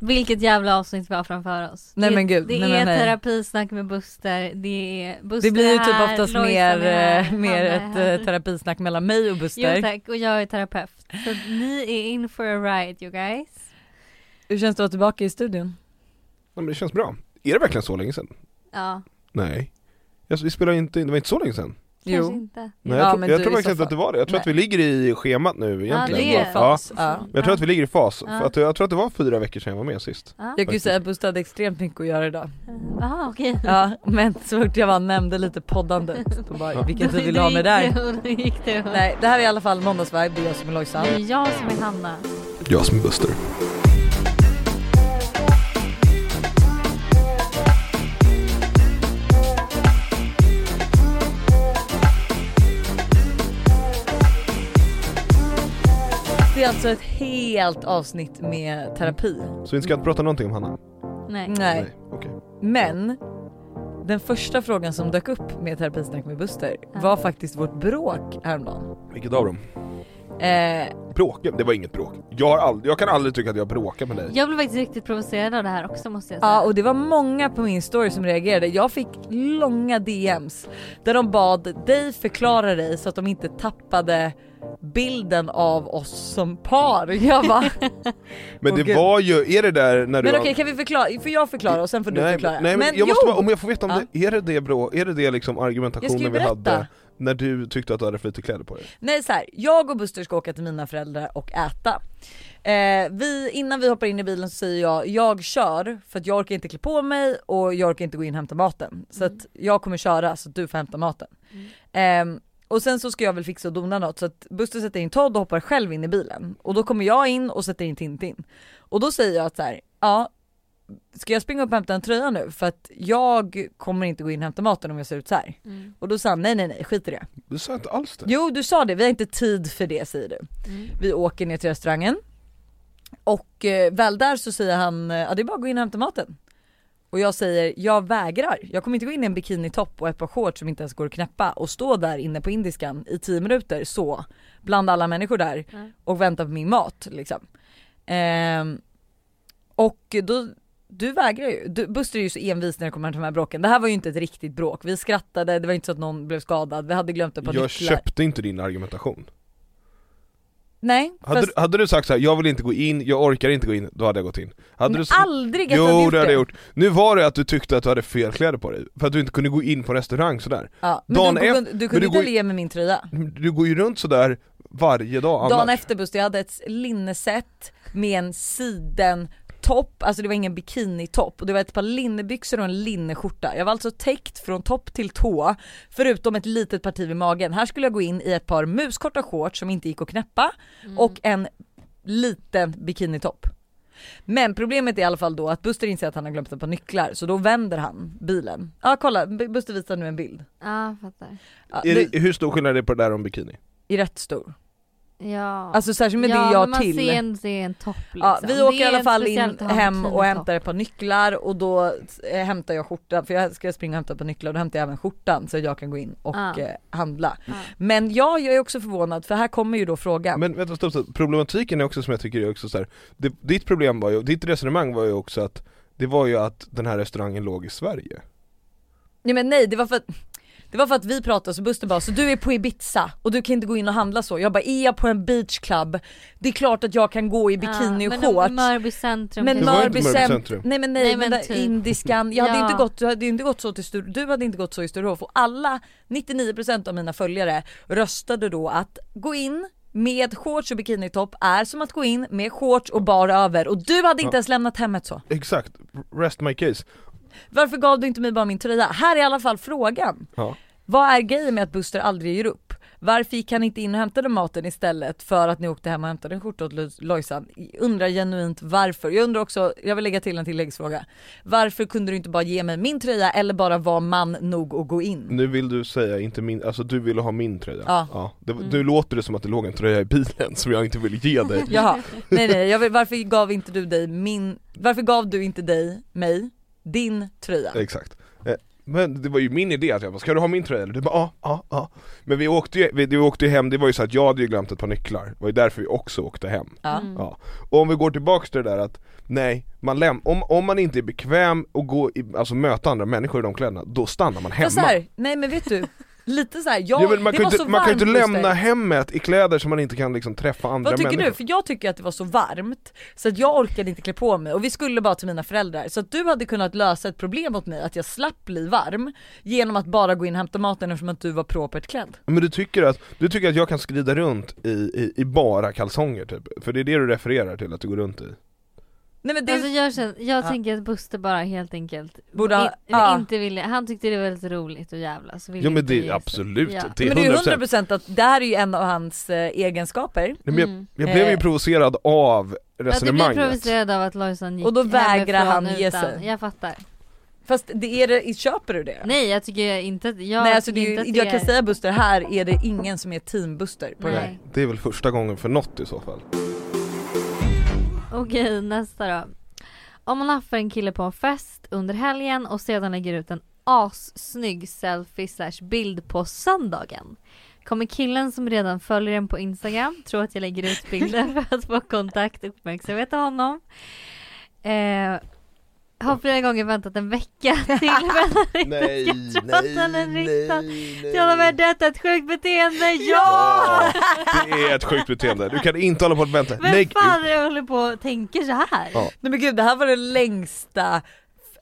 Vilket jävla avsnitt vi har framför oss. Nej, det, men gud, Det nej, är nej. terapisnack med Buster, det är Buster Det blir ju typ här, oftast Lojsan mer, här, eh, mer ett här. eh, terapisnack mellan mig och Buster. Jo tack, och jag är terapeut. Så ni är in for a ride you guys. Hur känns det att vara tillbaka i studion? Ja, men det känns bra. Är det verkligen så länge sedan? Ja, Nej. Jag, vi spelade inte in, det var inte så länge sedan. Kanske inte. Nej, Ja, jag, tror, men jag tror faktiskt så inte att det var det. Jag tror Nej. att vi ligger i schemat nu egentligen. det är ja. fas. Ja. Jag tror att vi ligger i fas, Ja. för att jag tror att det var fyra veckor sedan jag var med sist. Ja. Jag kan ju säga att Buster hade extremt mycket att göra idag. Jaha okej. Ja, men så fort jag bara nämnde lite poddandet, då bara, vilken tid vill du ha med där? Gick det Nej, det här är i alla fall måndagsvibe, det är jag som är Lojsan. Det är jag som är Hanna. Jag som är Buster. Det är alltså ett helt avsnitt med terapi. Så vi ska inte prata någonting om Hanna? Nej. Nej. okej. Men den första frågan som dök upp med terapisnack med Buster Ja. var faktiskt vårt bråk häromdagen. Vilket av dem? Eh, Bråka? Det var inget bråk. Jag, har aldrig, jag kan aldrig tycka att jag bråkar med dig. Jag blev faktiskt riktigt provocerad av det här också måste jag säga. Ja och det var många på min story som reagerade. Jag fick långa DMs där de bad dig förklara dig så att de inte tappade bilden av oss som par. Jag bara, Men det var ju, är det där när du... men okej kan vi förklara? Får jag förklara och sen får du nej, förklara? nej men, jag jo! måste bara, om jag får veta om Ja. det, är det det bra, är det det liksom argumentationen vi hade när du tyckte att du hade för lite kläder på dig? Nej så här, jag och Buster ska åka till mina föräldrar och äta. Eh, vi, innan vi hoppar in i bilen så säger jag, jag kör för att jag orkar inte klä på mig och jag orkar inte gå in och hämta maten. Så att jag kommer köra så att du får hämta maten. Ehm, och sen så ska jag väl fixa och dona något så att Buster sätter in Todd och hoppar själv in i bilen. Och då kommer jag in och sätter in Tintin. Och då säger jag att så här, ja ska jag springa upp och hämta en tröja nu? För att jag kommer inte gå in och hämta maten om jag ser ut så här. Mm. Och då sa han nej nej nej skit i det. Du sa inte alls det. Jo du sa det, vi har inte tid för det säger du. Mm. Vi åker ner till restaurangen och eh, väl där så säger han, eh, ja det är bara att gå in och hämta maten. Och jag säger, jag vägrar. Jag kommer inte gå in i en bikinitopp och ett par shorts som inte ens går att knäppa och stå där inne på indiskan i 10 minuter så, bland alla människor där Nej. och vänta på min mat liksom. Ehm, och då, du vägrar ju. Du, Buster är ju så envis när det kommer till de här bråken. Det här var ju inte ett riktigt bråk. Vi skrattade, det var inte så att någon blev skadad, vi hade glömt ett par Jag nycklar. köpte inte din argumentation. Nej, Hade, fast du, hade du sagt så här, jag vill inte gå in, jag orkar inte gå in, då hade jag gått in. Hade men du aldrig att Jo gjort det hade jag gjort. Nu var det att du tyckte att du hade fel kläder på dig, för att du inte kunde gå in på restaurang sådär. Ja, men Dagen du, efter- kunde- du kunde inte le med min tröja. Du går ju runt sådär varje dag annars. Dagen efter Buster, jag hade ett linneset med en siden topp, alltså det var ingen bikinitopp och det var ett par linnebyxor och en linneskjorta. Jag var alltså täckt från topp till tå förutom ett litet parti vid magen. Här skulle jag gå in i ett par muskorta shorts som inte gick att knäppa och en liten bikinitopp. Men problemet är i alla fall då att Buster inser att han har glömt ett par nycklar så då vänder han bilen. Ja kolla, B- Buster visar nu en bild. Ja, jag fattar. Är det, hur stor skillnad är det på det där om bikini? är rätt stor. Ja. Alltså särskilt med ja, det jag men man till. ser ändå det är en topp liksom. Ja, vi åker i alla fall in hem och hämtar ett par nycklar och då eh, hämtar jag skjortan för jag ska springa och hämta ett par nycklar och då hämtar jag även skjortan så jag kan gå in och Ja. eh, handla. Ja. Men ja, jag är också förvånad för här kommer ju då frågan. Men vänta stopp, stopp. problematiken är också som jag tycker är också så här. Det, ditt problem var ju, ditt resonemang var ju också att det var ju att den här restaurangen låg i Sverige. Nej men nej det var för att det var för att vi pratade så Buster bara så du är på Ibiza och du kan inte gå in och handla så. Jag bara är jag på en beachclub, det är klart att jag kan gå i bikini ja, och men shorts. Mörby centrum Men Mörby Mörby cent- centrum. Nej men nej, Nej, men men typ. indiskan, jag hade Ja. inte gått, du hade inte gått så till Stur, du hade inte gått så i Sturehof och alla 99% av mina följare röstade då att gå in med shorts och bikinitopp är som att gå in med shorts och bar över och du hade inte Ja. ens lämnat hemmet så. Exakt, rest my case. Varför gav du inte mig bara min tröja? Här är i alla fall frågan. Ja. Vad är grejen med att Buster aldrig ger upp? Varför gick han inte in och hämtade maten istället för att ni åkte hem och hämtade en skjorta åt Lo- Lojsan? Undrar genuint varför. Jag undrar också, jag vill lägga till en tilläggsfråga. Varför kunde du inte bara ge mig min tröja eller bara vara man nog att gå in? Nu vill du säga inte min, alltså du ville ha min tröja? Ja. Det, Nu låter det som att det låg en tröja i bilen som jag inte ville ge dig Jaha, nej nej, vill, varför gav inte du dig min, varför gav du inte dig, mig, din tröja? Exakt Men det var ju min idé att jag bara, ska du ha min tröja? eller? Du bara ja, ja, ja Men vi åkte ju, vi, vi åkte ju hem, det var ju så att jag hade ju glömt ett par nycklar Det var ju därför vi också åkte hem Ja. Ja, och om vi går tillbaks till det där att Nej, man läm- om, om man inte är bekväm och gå i, alltså möta andra människor i de kläderna, då stannar man hemma så här, nej men vet du, lite så här, jag, Ja, men man det kan var ju så inte, man kan ju inte varmt lämna hemmet i kläder som man inte kan liksom träffa andra Vad tycker människor du? För jag tycker att det var så varmt så att jag orkade inte klä på mig och vi skulle bara till mina föräldrar så att du hade kunnat lösa ett problem åt mig att jag slapp bli varm genom att bara gå in och hämta maten eftersom att du var propert klädd. Men du tycker att, du tycker att jag kan skrida runt i, i, i bara kalsonger typ? För det är det du refererar till att du går runt i? Nej men det, Alltså jag, känner, jag Ja. tänker att Buster bara helt enkelt Borde ha- in, ja. inte ville, han tyckte det var väldigt roligt och jävla så ville Ja men det är absolut, Ja. det är men det är 100%, 100% att det här är ju en av hans eh, egenskaper Nej, men jag, Mm. jag blev ju Eh. provocerad av Ja, du blev resonemanget provocerad av att Lojsan gick Och då vägrar han ge sig. Jag fattar. Fast det är det, köper du det? Nej jag tycker inte att, jag Nej alltså det är, ju- inte att jag det kan är- säga Buster, här är det ingen som är team Buster på det här. Nej. Det är väl första gången för något i så fall Okej nästa då. Om man haffar en kille på en fest under helgen och sedan lägger ut en assnygg selfie slash bild på söndagen. Kommer killen som redan följer en på Instagram tro att jag lägger ut bilden för att få kontakt och uppmärksamhet av honom. Eh, har flera gånger väntat en vecka till Nej, nej, nej, till honom är detta ett sjukt beteende, ja! Det är ett sjukt beteende, du kan inte hålla på och vänta Vem Lägg fan är det håller på och tänker så här? Ja. Nej men gud det här var det längsta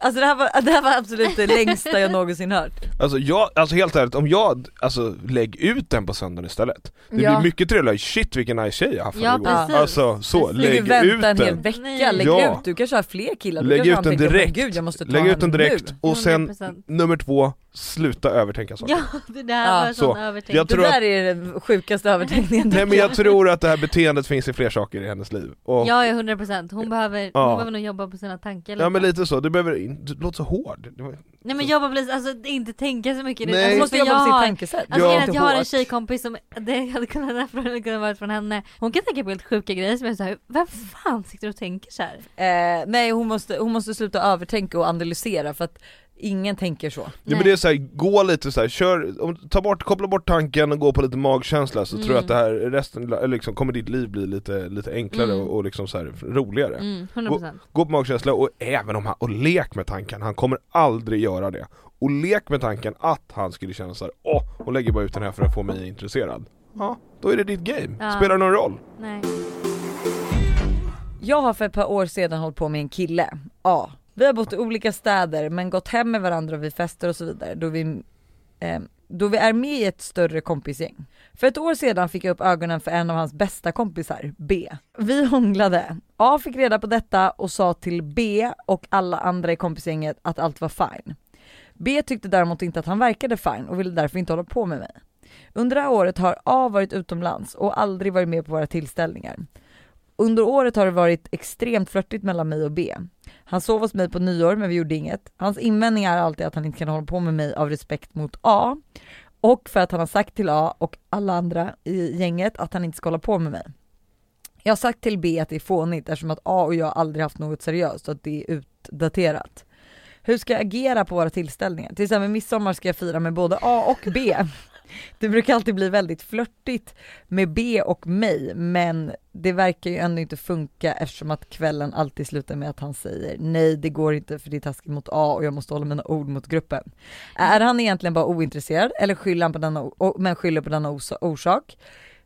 Alltså det här var, det här var absolut det längsta jag någonsin hört. Alltså jag, alltså helt ärligt, om jag, alltså lägg ut den på söndagen istället Det Ja. blir mycket trevligare, shit vilken nice tjej jag haft Ja, igår precis. Alltså så, Precis. lägg du ut vänta en hel den vecka, lägg Ja. ut, du kanske har fler killar, du Lägg ut den direkt, "Men Gud, jag måste ta lägg ut den direkt nu." och sen 100%. nummer två, sluta övertänka saker Ja, det där Ja, var så. sån övertänkt. Jag Det tror att- där är den sjukaste övertänkningen Nej men jag tror att det här beteendet finns i fler saker i hennes liv och, Ja, ja 100 procent. Hon behöver, Ja. hon behöver nog jobba på sina tankar lite. Ja men lite så, du behöver, in- du låter så hård Nej men jobba på lite, alltså inte tänka så mycket. Nej. Alltså, måste jobba på jag sitt tankesätt. Alltså Ja. grejen är att jag har en tjejkompis som, det hade kunnat, varit från henne. Hon kan tänka på helt sjuka grejer som jag säger, vem fan sitter och tänker så här? Eh, nej hon måste, hon måste sluta övertänka och analysera för att ingen tänker så. Ja men det är såhär, gå lite såhär, kör, om, ta bort, koppla bort tanken och gå på lite magkänsla så tror jag att det här resten, liksom kommer ditt liv bli lite, lite enklare Mm. och, och liksom så här roligare Mm, 100 procent. Gå på magkänsla och även om han, och lek med tanken, han kommer aldrig göra det Och lek med tanken att han skulle känna såhär, åh, hon lägger bara ut den här för att få mig intresserad Ja, då är det ditt game, Ja. spelar någon roll? Nej. Jag har för ett par år sedan hållit på med en kille, A. Vi har bott i olika städer men gått hem med varandra vid fester och så vidare då vi, eh, då vi är med i ett större kompisgäng. För ett år sedan fick jag upp ögonen för en av hans bästa kompisar, B. Vi hånglade. A fick reda på detta och sa till B och alla andra i kompisgänget att allt var fine. B tyckte däremot inte att han verkade fine och ville därför inte hålla på med mig. Under det här året har A varit utomlands och aldrig varit med på våra tillställningar. Under året har det varit extremt flörtigt mellan mig och B. Han sov hos mig på nyår men vi gjorde inget. Hans invändning är alltid att han inte kan hålla på med mig av respekt mot A och för att han har sagt till A och alla andra i gänget att han inte ska hålla på med mig. Jag har sagt till B att det är fånigt eftersom att A och jag aldrig haft något seriöst och att det är utdaterat. Hur ska jag agera på våra tillställningar? Till exempel midsommar ska jag fira med både A och B. Det brukar alltid bli väldigt flörtigt med B och mig men det verkar ju ändå inte funka eftersom att kvällen alltid slutar med att han säger nej det går inte för det är taskigt mot A och jag måste hålla mina ord mot gruppen. Är han egentligen bara ointresserad eller skyller han på denna, men skyller på denna os- orsak?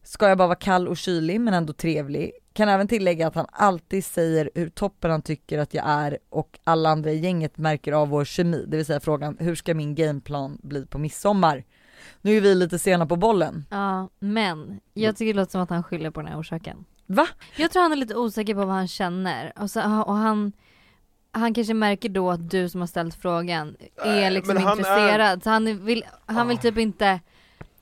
Ska jag bara vara kall och kylig men ändå trevlig? Kan även tillägga att han alltid säger hur toppen han tycker att jag är och alla andra i gänget märker av vår kemi, det vill säga frågan hur ska min gameplan bli på midsommar? Nu är vi lite sena på bollen. Ja, men jag tycker det låter som att han skyller på den här orsaken. Va? Jag tror han är lite osäker på vad han känner och, så, och han han kanske märker då att du som har ställt frågan är liksom men han är- intresserad så han vill, han vill Ah. typ inte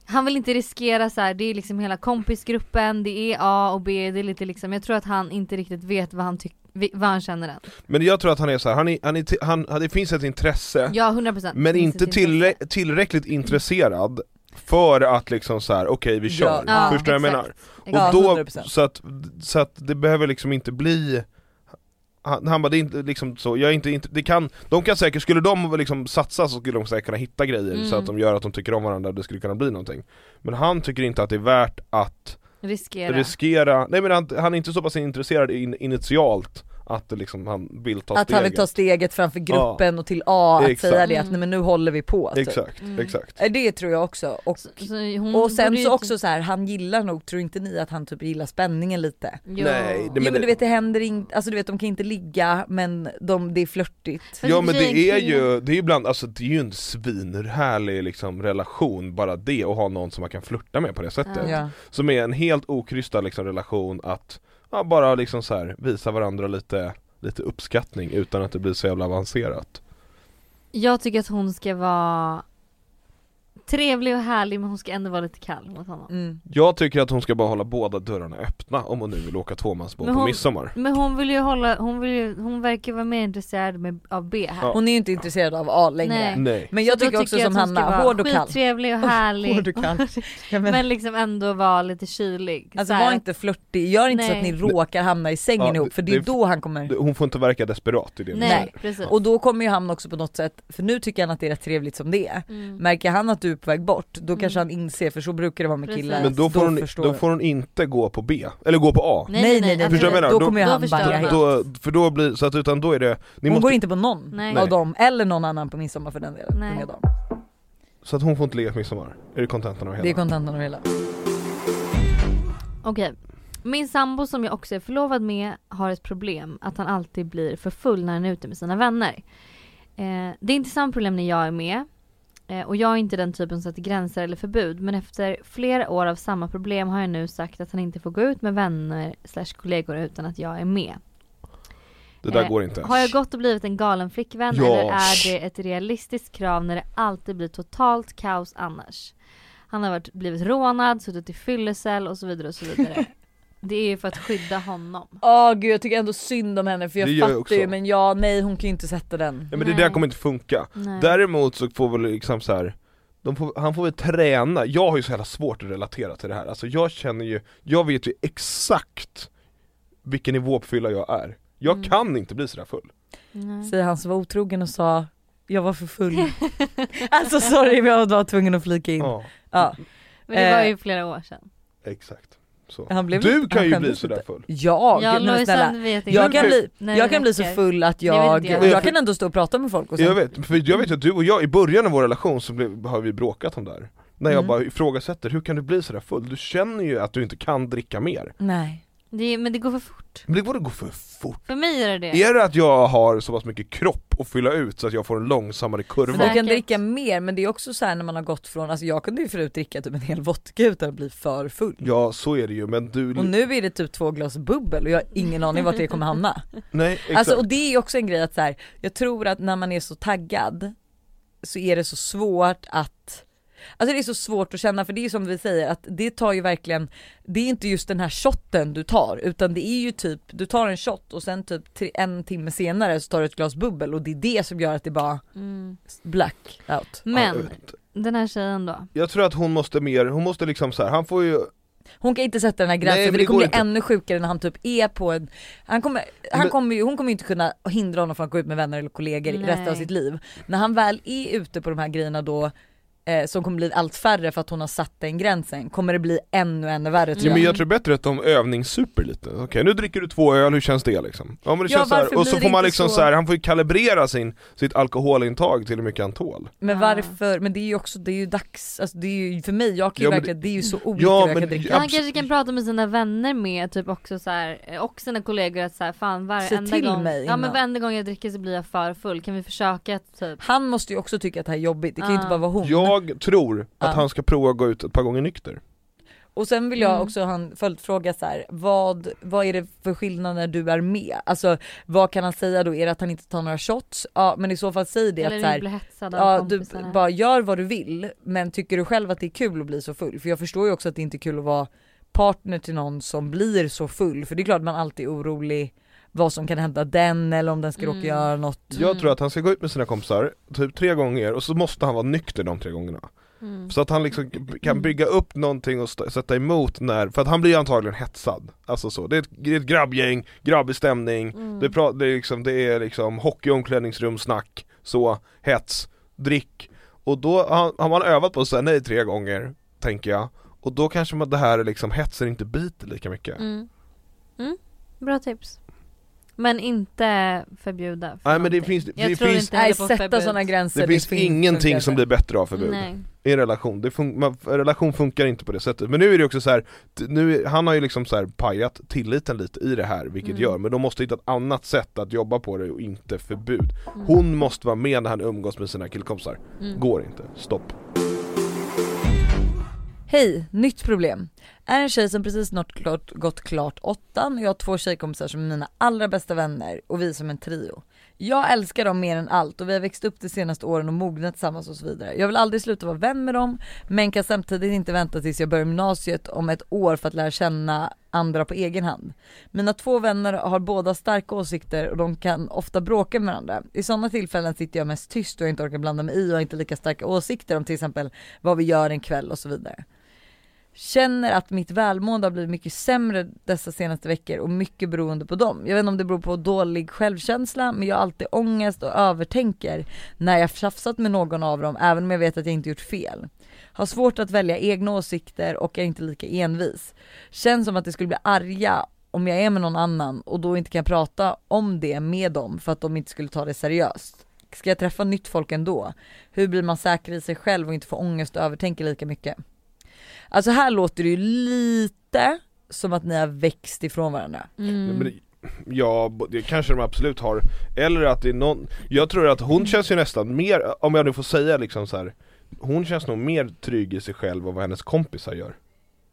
Han vill inte riskera så här, det är liksom hela kompisgruppen, det är A och B, det är lite liksom, jag tror att han inte riktigt vet vad han, tyck, vi- vad han känner än. Men jag tror att han är så här, han är, han är, han, det finns ett intresse Ja 100% Men inte tillrä tillräckligt intresserad för att liksom så här: okej vi kör, Ja, förstår vad jag menar? Ja, Och då, 100%. så att, så att det behöver liksom inte bli han, han bara, det är inte liksom så, jag är inte, inte det kan, de kan säkert, skulle de liksom satsa så skulle de säkert kunna hitta grejer så Mm. att de gör att de tycker om varandra, det skulle kunna bli någonting Men han tycker inte att det är värt att Riskera. riskera, nej men han, han är inte så pass intresserad in, initialt att liksom, han vill ta Att steget han vill ta steget framför gruppen och till A att Exakt. säga det att Mm. nej men nu håller vi på typ. Exakt, Mm. exakt Eh, Det tror jag också. Och, Så, så hon och sen så inte- också så här, han gillar nog, tror inte ni att han typ gillar spänningen lite? Jo. Nej, det- jo men du vet det händer inte, alltså du vet de kan inte ligga men de, det är flörtigt. Ja och men det är ju, det är ju ibland, alltså det är ju en svinhärlig liksom relation bara det att ha någon som man kan flirta med på det sättet Ja. Ja. Som är en helt okrystad liksom relation att, ja bara liksom så här visa varandra lite, lite uppskattning utan att det blir så jävla avancerat. Jag tycker att hon ska vara trevlig och härlig men hon ska ändå vara lite kall mot honom. Mm. Jag tycker att hon ska bara hålla båda dörrarna öppna om hon nu vill åka tvåmansbåt på midsommar Men hon vill ju hålla, hon vill ju, hon verkar vara mer intresserad med, av B här. Ja. Hon är ju inte intresserad av A längre. Nej. Nej Men jag Så tycker också jag som att hon ska Hanna, vara hård och kall. Skittrevlig och härlig. Hård och kall. Ja, men, men liksom ändå vara lite kylig. alltså var inte flörtig, gör inte så att Nej. ni råkar hamna i sängen Ja, ihop för det är det- då han kommer Hon får inte verka desperat i det Nej, precis. och då kommer ju han också på något sätt, för nu tycker han att det är rätt trevligt som det är. Mm. Märker han att du är på väg bort, då kanske han inser, för så brukar det vara med killar. Men då får, hon, förstår då får hon inte gå på B, eller gå på A Nej nej nej, Förstår du vad jag menar? då Då- kommer ju då han han. helt. då, För då blir, så att utan då är det, ni Hon måste, går inte på någon Nej. av dem, eller någon annan på midsommar för den delen. Nej. Med dem. så att hon får inte ligga på midsommar, är det kontentan av hela? Det är kontentan av hela. Okej. Min sambo som jag också är förlovad med har ett problem att han alltid blir för full när han är ute med sina vänner. Eh, det är inte samma problem när jag är med. Eh, och jag är inte den typen som sätter gränser eller förbud. Men efter flera år av samma problem har jag nu sagt att han inte får gå ut med vänner slash kollegor utan att jag är med. Det där Eh, går inte Har jag gått och blivit en galen flickvän Ja. eller är det ett realistiskt krav när det alltid blir totalt kaos annars? Han har varit, blivit rånad, suttit i fyllecell och så vidare och så vidare. Det är ju för att skydda honom. Åh gud jag tycker ändå synd om henne för jag Det gör jag fattar ju också. men ja nej hon kan ju inte sätta den. Ja men det Nej. där kommer inte funka Nej. Däremot så får väl liksom så här. De får, han får väl träna, jag har ju så jävla svårt att relatera till det här, alltså jag känner ju, jag vet ju exakt vilken nivå på fylla jag är Jag Mm. kan inte bli sådär full Nej. Säger han som var otrogen och sa jag var för full. alltså sorry men jag var tvungen att flika in. Ja, Ja. Men det var Eh, ju flera år sedan. exakt. Han blev Du kan han ju bli sådär full Ja, Ja, men snälla. Vet inte. Jag kan bli, Nej, jag kan bli så full att jag, jag. jag kan ändå stå och prata med folk och sen, Jag vet, för jag vet att du och jag i början av vår relation så blev, har vi bråkat om det här När jag Mm. bara ifrågasätter, hur kan du bli sådär full? Du känner ju att du inte kan dricka mer Nej. Det, men det går för fort. Men det borde gå för fort För mig är det det. Är det att jag har så pass mycket kropp att fylla ut så att jag får en långsammare kurva? Men du kan dricka mer men det är också så här när man har gått från, alltså jag kunde ju förut dricka typ en hel vodka utan att bli för full. Ja så är det ju men du, Och nu är det typ två glas bubbel och jag har ingen aning vart det kommer hamna. nej exakt Alltså och det är också en grej att så här, jag tror att när man är så taggad så är det så svårt att Alltså det är så svårt att känna för det är som vi säger att det tar ju verkligen Det är inte just den här shotten du tar utan det är ju typ Du tar en shot och sen typ tre, en timme senare så tar du ett glas bubbel och det är det som gör att det bara Mm. black out. Men, den här tjejen då? Jag tror att hon måste mer, hon måste liksom så här, han får ju Hon kan inte sätta den här gränsen Nej, för det det kommer bli inte. ännu sjukare när han typ är på en han kommer, han Men- kommer ju, Hon kommer ju inte kunna hindra honom från att gå ut med vänner eller kollegor Nej. resten av sitt liv. När han väl är ute på de här grejerna då eh, som kommer bli allt färre för att hon har satt den gränsen kommer det bli ännu ännu värre tror Ja, men jag. jag tror bättre att de övningssuper lite, okej nu dricker du två öl, hur känns det liksom? Ja men det Ja, känns så här. och så får det man liksom så- så här, han får ju kalibrera sin, sitt alkoholintag till hur mycket han tål Men Ah. varför, men det är ju också, det är ju dags, alltså det är ju för mig, jag kan ju Ja, verkligen, det är ju så olika Ja, jag men kan dricka. Ja, han kanske kan prata med sina vänner med typ också så här, eh, och sina kollegor att så här, fan varenda gång mig Ja innan. men varenda gång jag dricker så blir jag för full, kan vi försöka att typ Han måste ju också tycka att det här är jobbigt, det kan ju inte Ah. bara vara hon. Jag tror att Ja. han ska prova att gå ut ett par gånger nykter Och sen vill jag Mm. också ha en följdfråga så här, vad, vad är det för skillnad när du är med? Alltså vad kan han säga då? Är det att han inte tar några shots? Ja men i så fall säg det Eller att så här, bli hetsad av Ja du kompisarna. bara gör vad du vill men tycker du själv att det är kul att bli så full? För jag förstår ju också att det inte är kul att vara partner till någon som blir så full för det är klart man alltid är orolig vad som kan hända den eller om den ska råka Mm. göra något. Jag tror att han ska gå ut med sina kompisar, typ tre gånger, och så måste han vara nykter de tre gångerna. Mm. Så att han liksom kan bygga upp någonting och sätta emot när, för att han blir ju antagligen hetsad. Alltså så, det är ett, det är ett grabbgäng, grabbig stämning, Mm. det, pra, det, är liksom, det är liksom hockey, omklädningsrum, snack, så, hets, drick. Och då har, har man övat på att säga nej tre gånger, tänker jag. Och då kanske man det här liksom, hetsen inte biter lika mycket. Mm. Mm. Bra tips. Men inte förbjuda. för Nej men det någonting. finns, Jag det tror finns, inte Nej heller på sätta förbud. sådana gränser. det finns fin- ingenting som blir bättre av förbud. Nej. i en relation, det fun- man, en relation funkar inte på det sättet. Men nu är det också så här, t- nu, han har ju liksom så här pajat tilliten lite i det här, vilket Mm. gör, men de måste hitta ett annat sätt att jobba på det och inte förbud. Mm. Hon måste vara med när han umgås med sina killkompisar. Mm. Går inte, stopp. Hej, nytt problem. Är en tjej som precis snart klart, gått klart åttan och jag har två tjejkompisar som är mina allra bästa vänner och vi är som en trio. Jag älskar dem mer än allt och vi har växt upp de senaste åren och mognat tillsammans och så vidare. Jag vill aldrig sluta vara vän med dem men kan samtidigt inte vänta tills jag börjar gymnasiet om ett år för att lära känna andra på egen hand. Mina två vänner har båda starka åsikter och de kan ofta bråka med varandra. I sådana tillfällen sitter jag mest tyst och jag inte orkar blanda mig i och har inte lika starka åsikter om till exempel vad vi gör en kväll och så vidare. Känner att mitt välmående har blivit mycket sämre dessa senaste veckor och mycket beroende på dem. Jag vet inte om det beror på dålig självkänsla men jag har alltid ångest och övertänker när jag tjafsat med någon av dem även om jag vet att jag inte gjort fel. Har svårt att välja egna åsikter och är inte lika envis. Känns som att det skulle bli arga om jag är med någon annan och då inte kan prata om det med dem för att de inte skulle ta det seriöst. Ska jag träffa nytt folk ändå? Hur blir man säker i sig själv och inte få ångest och övertänka lika mycket? Alltså här låter det ju lite som att ni har växt ifrån varandra. Mm. Ja, det kanske de absolut har. Eller att det är någon, jag tror att hon känns ju nästan mer, om jag nu får säga liksom så här. Hon känns nog mer trygg i sig själv än vad hennes kompisar gör.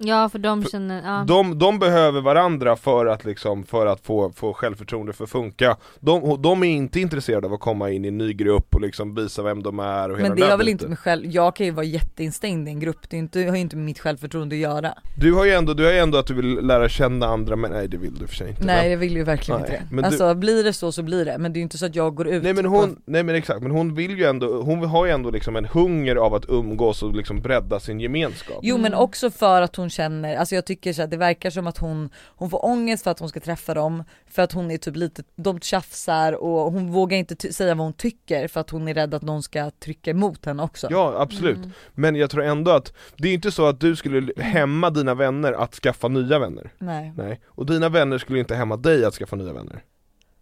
Ja för de För känner, ja. De, de behöver varandra för att liksom, för att få, få självförtroende för att funka de, de är inte intresserade av att komma in i en ny grupp och liksom visa vem de är och hela Men det har väl inte med själv, jag kan ju vara jätteinstängd i en grupp, det, är inte, det har ju inte med mitt självförtroende att göra. Du har ju ändå, du har ju ändå att du vill lära känna andra men nej det vill du för sig inte Nej men, jag vill ju verkligen Nej, inte det. men du- Alltså blir det så så blir det, men det är ju inte så att jag går ut Nej men på- hon, nej men exakt, men hon vill ju ändå, hon har ju ändå liksom en hunger av att umgås och liksom bredda sin gemenskap Jo men Mm. också för att hon känner, alltså jag tycker så att det verkar som att hon, hon får ångest för att hon ska träffa dem, för att hon är typ lite, de tjafsar och hon vågar inte säga vad hon tycker för att hon är rädd att någon ska trycka emot henne också. Ja absolut, Mm. men jag tror ändå att det är inte så att du skulle hämma dina vänner att skaffa nya vänner Nej. Nej, och dina vänner skulle inte hämma dig att skaffa nya vänner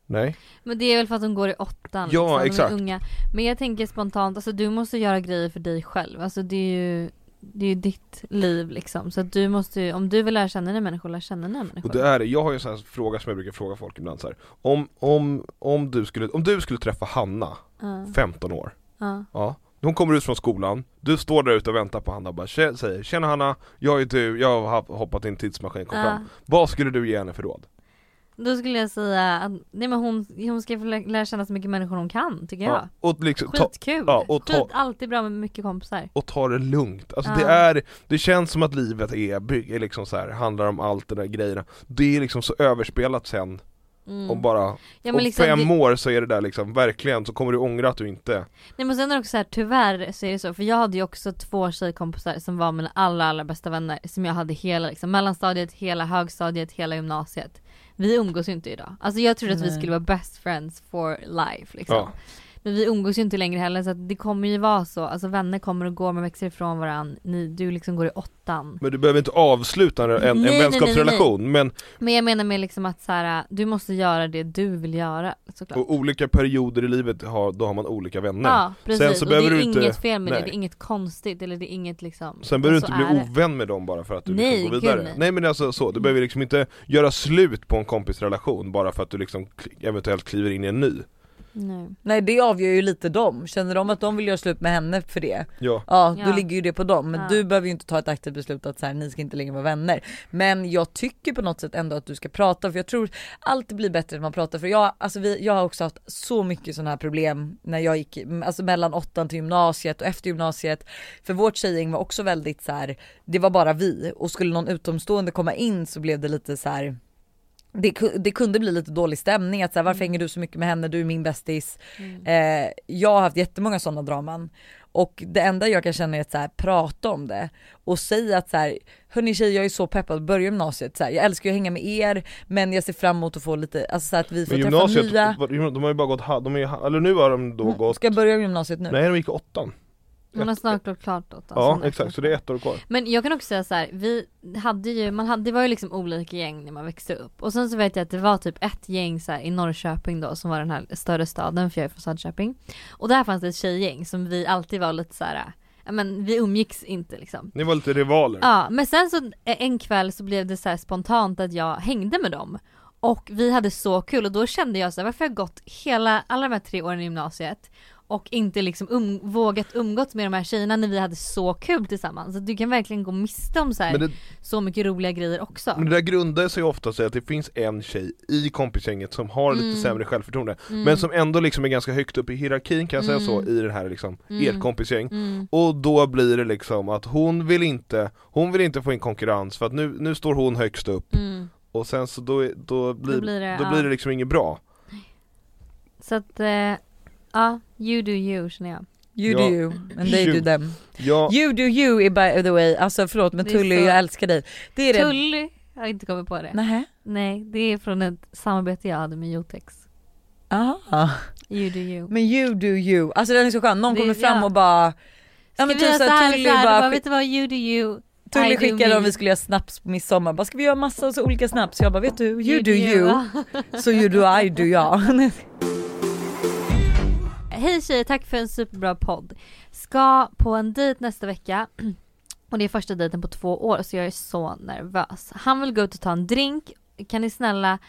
Nej Men det är väl för att de går i åttan Ja, liksom, exakt. de är unga Men jag tänker spontant, alltså du måste göra grejer för dig själv, alltså det är ju det är ju ditt liv liksom, så att du måste ju, om du vill lära känna nya människor, lär känna nya människor Och det är det, jag har ju en sån här fråga som jag brukar fråga folk ibland så här. Om, om, om, du skulle, om du skulle träffa Hanna, Ja, 15 år ja. Ja, hon kommer ut från skolan, du står där ute och väntar på Hanna och bara "Tje- säger Tjena Hanna, jag är du, jag har hoppat i en tidsmaskin, kom Ja. fram Vad skulle du ge henne för råd? Då skulle jag säga att, nej men hon, hon ska få lä- lära känna så mycket människor hon kan tycker jag och, liksom, ta, Skitkul! ja, och ta- Skit, alltid bra med mycket kompisar och ta det lugnt, alltså Ja. det är, det känns som att livet är, liksom så här, handlar om allt det där grejerna Det är liksom så överspelat sen, mm. om bara, ja, om men liksom, fem det, år så är det där liksom, verkligen, så kommer du ångra att du inte Nej men sen är det också så här, tyvärr så är det så, för jag hade ju också två tjejkompisar som var mina allra allra bästa vänner som jag hade hela liksom, mellanstadiet, hela högstadiet, hela gymnasiet Vi umgås ju inte idag, alltså jag trodde att vi skulle vara best friends for life liksom. Ja. Men vi umgås ju inte längre heller så att det kommer ju vara så, alltså vänner kommer och går, man växer ifrån varandra, Ni, du liksom går i åttan. Men du behöver inte avsluta en, en, Nej, en nej, nej, vänskapsrelation, men Men jag menar med liksom att så här, du måste göra det du vill göra såklart. Och olika perioder i livet har, då har man olika vänner. Ja precis, Sen så och behöver det är du inte- inget fel med nej. det, det är inget konstigt eller det är inget liksom Sen behöver du inte bli ovän med dem bara för att du Nej, liksom går vidare. nej. nej. men alltså så, du behöver liksom inte göra slut på en kompisrelation bara för att du liksom eventuellt kliver in i en ny Nej. Nej det avgör ju lite dem, känner de att de vill göra slut med henne för det Ja. Ja, då Ja. ligger ju det på dem. Men Ja. du behöver ju inte ta ett aktivt beslut att så här, ni ska inte längre vara vänner. Men jag tycker på något sätt ändå att du ska prata för jag tror allt blir bättre när man pratar. För jag, alltså vi, jag har också haft så mycket sådana här problem när jag gick, alltså mellan åttan till gymnasiet och efter gymnasiet. För vårt tjejgäng var också väldigt så här, det var bara vi och skulle någon utomstående komma in så blev det lite så här. Det, det kunde bli lite dålig stämning, att så här, varför hänger du så mycket med henne, du är min bästis. Eh, jag har haft jättemånga sådana draman. Och det enda jag kan känna är att så här, prata om det och säga att så här, hörni tjejer jag är så peppad att börja gymnasiet, så här, jag älskar ju att hänga med er men jag ser fram emot att få lite, alltså så här, att vi får Men träffa gymnasiet, nya. vad- de har ju bara gått, ha- de är, eller nu har de då gått, Ska jag börja gymnasiet nu? nej de gick åttan. Hon har snart gått klart åt Ja alltså, exakt, så det är ett år kvar. Men jag kan också säga så här, vi hade ju, man hade, det var ju liksom olika gäng när man växte upp och sen så vet jag att det var typ ett gäng så här, i Norrköping då som var den här större staden för jag är från Söderköping och där fanns det ett tjejgäng som vi alltid var lite så här, ja men vi umgicks inte liksom. Ni var lite rivaler. Ja men sen så en kväll så blev det så spontant att jag hängde med dem och vi hade så kul och då kände jag så här, varför har jag gått hela, alla de här tre åren i gymnasiet och inte liksom um, vågat umgås med de här tjejerna när vi hade så kul tillsammans. Så du kan verkligen gå miste om så, här, det, så mycket roliga grejer också. men det där grundar sig ofta i att det finns en tjej i kompisgänget som har lite Mm. sämre självförtroende Men som ändå liksom är ganska högt upp i hierarkin kan jag säga så, i det här liksom, ert kompisgäng Mm. Och då blir det liksom att hon vill inte, hon vill inte få in konkurrens för att nu, nu står hon högst upp Mm. Och sen så då, då, blir, då blir blir det, det, ja. liksom inget bra Så att, eh, ja, you do you känner jag. You Ja. do you and they do Shoot. them. Ja, You do you är by the way, alltså förlåt men Det Tully så- jag älskar dig. Det är det. Tully, jag har inte kommit på det. Nähä? Nej, det är från ett samarbete jag hade med Jotex. Aha. You do you. Men you do you, alltså den är så skön, någon Det- kommer fram ja. och bara Ja men vi göra typ så såhär här, Tully bara, vet du vad, you do you. Tully skickade om vi skulle göra snaps på midsommar, bara ska vi göra massa så olika snaps? Jag bara vet du, you, do you, så you do I do jag. Hej tjejer, tack för en superbra podd. Ska på en dejt nästa vecka och det är första dejten på två år så jag är så nervös. Han vill gå ut och ta en drink. Kan ni snälla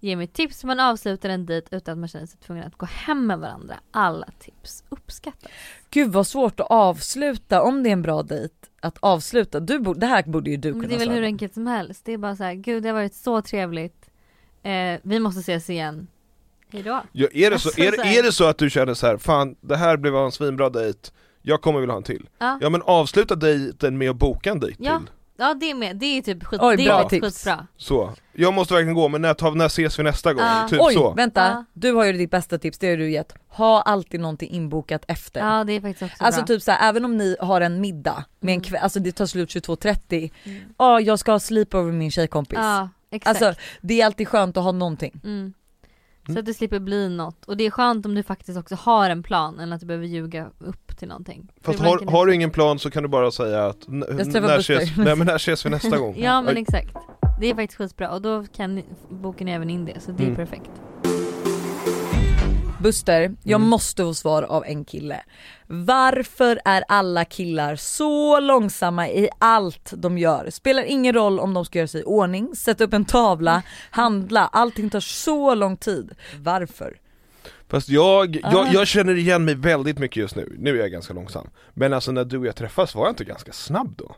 ge mig tips man avslutar en dejt utan att man känner sig tvungen att gå hem med varandra? Alla tips uppskattas. Gud vad svårt att avsluta om det är en bra dejt. Att avsluta, du borde, det här borde ju du Men kunna det är väl svara hur enkelt som helst. Det är bara så här, gud det har varit så trevligt. Eh, vi måste ses igen. Hejdå. ja är, det så, Alltså, är, så det- här- är det så att du känner så här, fan det här blev en svinbra dejt jag kommer vilja ha en till. Ja. Ja men avsluta dejten med att boka en dejt Ja. till. Ja det är med, det är typ skit, Oj, det bra är tips. skitbra. Så, jag måste verkligen gå men när, tar, när ses vi nästa gång? Ja. Typ Oj så. vänta, Ja. du har ju ditt bästa tips, det har du gett. Ha alltid någonting inbokat efter. Ja det är faktiskt också Alltså bra. typ såhär, även om ni har en middag med en Mm. kväll, alltså det tar slut 22.30, ja jag ska ha sleepover med min tjejkompis. Ja exakt. Alltså det är alltid skönt att ha någonting. Mm. Så att det slipper bli något. Och det är skönt om du faktiskt också har en plan än att du behöver ljuga upp till någonting. Fast har, har du ingen plan så kan du bara säga att när, ses, nej, men när ses vi nästa gång? Ja men exakt. Det är faktiskt skitbra och då kan ni även in det så det är Mm. perfekt. Buster, jag Mm. måste få svar av en kille. Varför är alla killar så långsamma i allt de gör? Spelar ingen roll om de ska göra sig i ordning, sätta upp en tavla, handla, allting tar så lång tid. Varför? Fast jag, Ah. jag, jag känner igen mig väldigt mycket just nu, nu är jag ganska långsam Men alltså när du och jag träffas var jag inte ganska snabb då?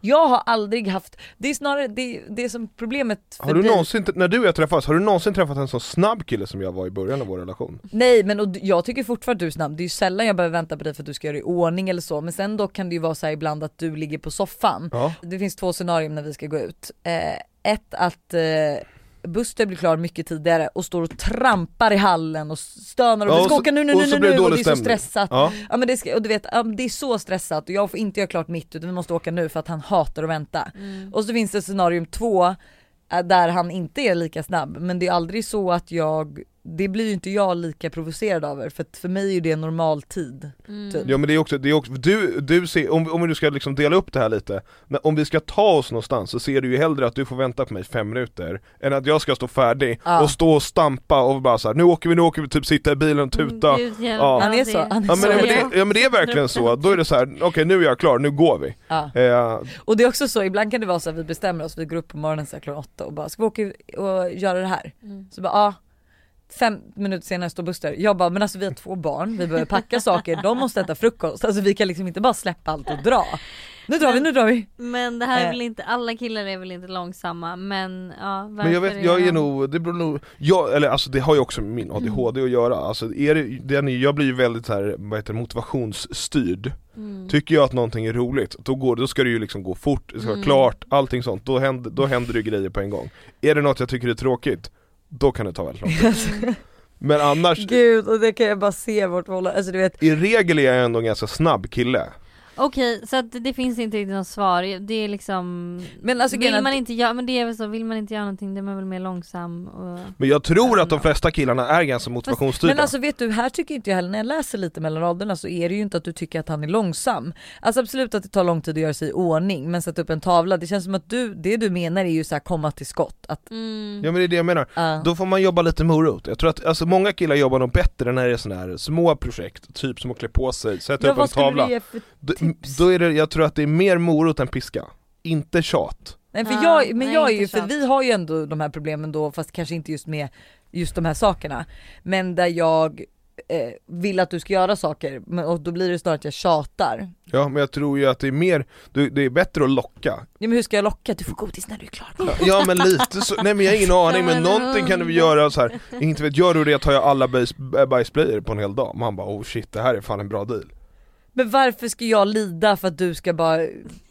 Jag har aldrig haft, det är snarare det, det är som problemet för Har du dig. någonsin, när du och jag träffas, har du någonsin träffat en så snabb kille som jag var i början av vår relation? Nej men och jag tycker fortfarande att du är snabb, det är ju sällan jag behöver vänta på dig för att du ska göra i ordning eller så men sen då kan det ju vara så ibland att du ligger på soffan. Ja, Det finns två scenarier när vi ska gå ut. Eh, ett att eh, Buster blir klar mycket tidigare och står och trampar i hallen och stönar och Ja, och ska åka nu nu och nu så nu nu och det är så stämning. stressat. ja. Ja men det, ska, och du vet, det är så stressat och jag får inte göra klart mitt utan vi måste åka nu för att han hatar att vänta. Och så finns det scenarium två eh, där han inte är lika snabb men det är aldrig så att jag, det blir ju inte jag lika provocerad över för för mig är ju det normal tid. Typ. Ja men det är också, det är också du, du ser, om, om du ska liksom dela upp det här lite, när, om vi ska ta oss någonstans så ser du ju hellre att du får vänta på mig fem minuter, än att jag ska stå färdig Ja. och stå och stampa och bara så här, nu åker vi, nu åker vi, typ sitta i bilen och tuta Mm, Gud, hjälp. Ja. Han är så, han är Ja så. men, men, det, ja men det är verkligen så, då är det så här: okej nu är jag klar, nu går vi Ja. eh, Och det är också så, ibland kan det vara så att vi bestämmer oss, vi går upp på morgonen så här klockan åtta och bara ska vi åka och göra det här? Mm. Så bara ja, fem minuter senare står Buster, jag bara men alltså vi har två barn, vi behöver packa saker, de måste äta frukost, alltså vi kan liksom inte bara släppa allt och dra. Nu drar vi, nu drar vi! Men det här är Eh. väl inte, alla killar är väl inte långsamma men ja Men jag vet, jag är nog, det beror nog, jag, eller alltså det har ju också med min ADHD att göra, alltså är det, den är, jag blir ju väldigt här, vad heter det, motivationsstyrd Mm. Tycker jag att någonting är roligt, då, går, då ska det ju liksom gå fort, det ska vara Mm. klart, allting sånt, då händer, då händer det grejer på en gång Är det något jag tycker är tråkigt, då kan det ta väldigt lång tid. Men annars, Gud och det kan jag bara se vårt förhållande, alltså du vet i regel är jag ändå en ganska snabb kille Okej, så att det finns inte riktigt något svar, det är liksom Men alltså Vill man inte göra, men det är väl så, vill man inte göra någonting då är man väl mer långsam och Men jag tror att de flesta killarna är ganska motivationsstyrda Men alltså vet du, här tycker inte jag heller, när jag läser lite mellan raderna så är det ju inte att du tycker att han är långsam. Alltså absolut att det tar lång tid att göra sig i ordning men sätta upp en tavla, det känns som att du, det du menar är ju så här komma till skott. Att, mm. Ja men det är det jag menar, ja. då får man jobba lite morot. Jag tror att alltså, många killar jobbar nog bättre när det är såna här små projekt, typ som att klä på sig, sätta ja, upp en tavla. Du tips? då är det, jag tror att det är mer morot än piska, inte tjat. Nej för Ja, jag, men nej, jag är ju, för vi har ju ändå de här problemen då fast kanske inte just med just de här sakerna. Men där jag eh, vill att du ska göra saker men, och då blir det snarare att jag tjatar. Ja men jag tror ju att det är mer, det det är bättre att locka. Ja men hur ska jag locka? Du får godis när du är klar. Ja men lite så, nej men jag har ingen aning men Ja, men någonting kan du göra så här. inte vet jag hur det tar jag alla bajs- äh, bajsblöjor på en hel dag. Man bara oh shit det här är fan en bra deal. Men varför ska jag lida för att du ska bara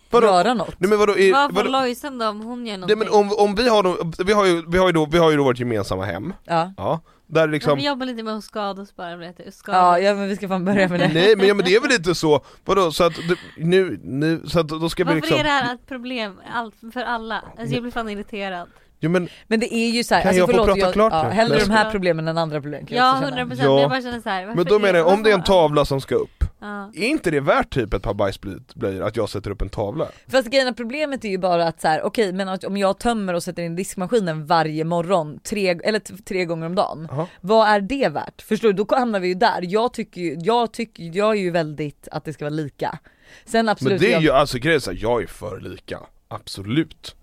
Vadå? göra något? Nej men vadå, är, Vad får vadå? Lojsan då om hon gör Nej någonting? men om, om vi har vi har ju, vi har ju då, vi har ju då vårt gemensamma hem, Ja. ja, där Liksom... liksom Vi jobbar lite med att skada och spara, vad heter det? Skada. Ja, ja men vi ska fan börja med det. Nej men, ja, men det är väl inte så, vadå så att det, nu, nu, så att då ska vi Varför liksom är det här ett problem allt, för alla? Alltså jag blir fan irriterad. Jo men, Men det är ju så här, Kan alltså jag få förlåt, prata jag, klart ja, nu? hellre de här problemen än andra problem kan Ja också känna. 100% Ja. men jag bara känner så här, men då menar jag, om det är en tavla som ska upp, Ja. är inte det värt typ ett par bajsblöjor att jag sätter upp en tavla? Fast grejen är, problemet är ju bara att så här, okej men att om jag tömmer och sätter in diskmaskinen varje morgon, tre, eller tre gånger om dagen. Jaha. Vad är det värt? Förstår du? Då hamnar vi ju där. Jag tycker ju, jag tycker, jag är ju väldigt att det ska vara lika. Sen absolut, Men det är jag, ju alltså grejen är så här, jag är för lika, absolut.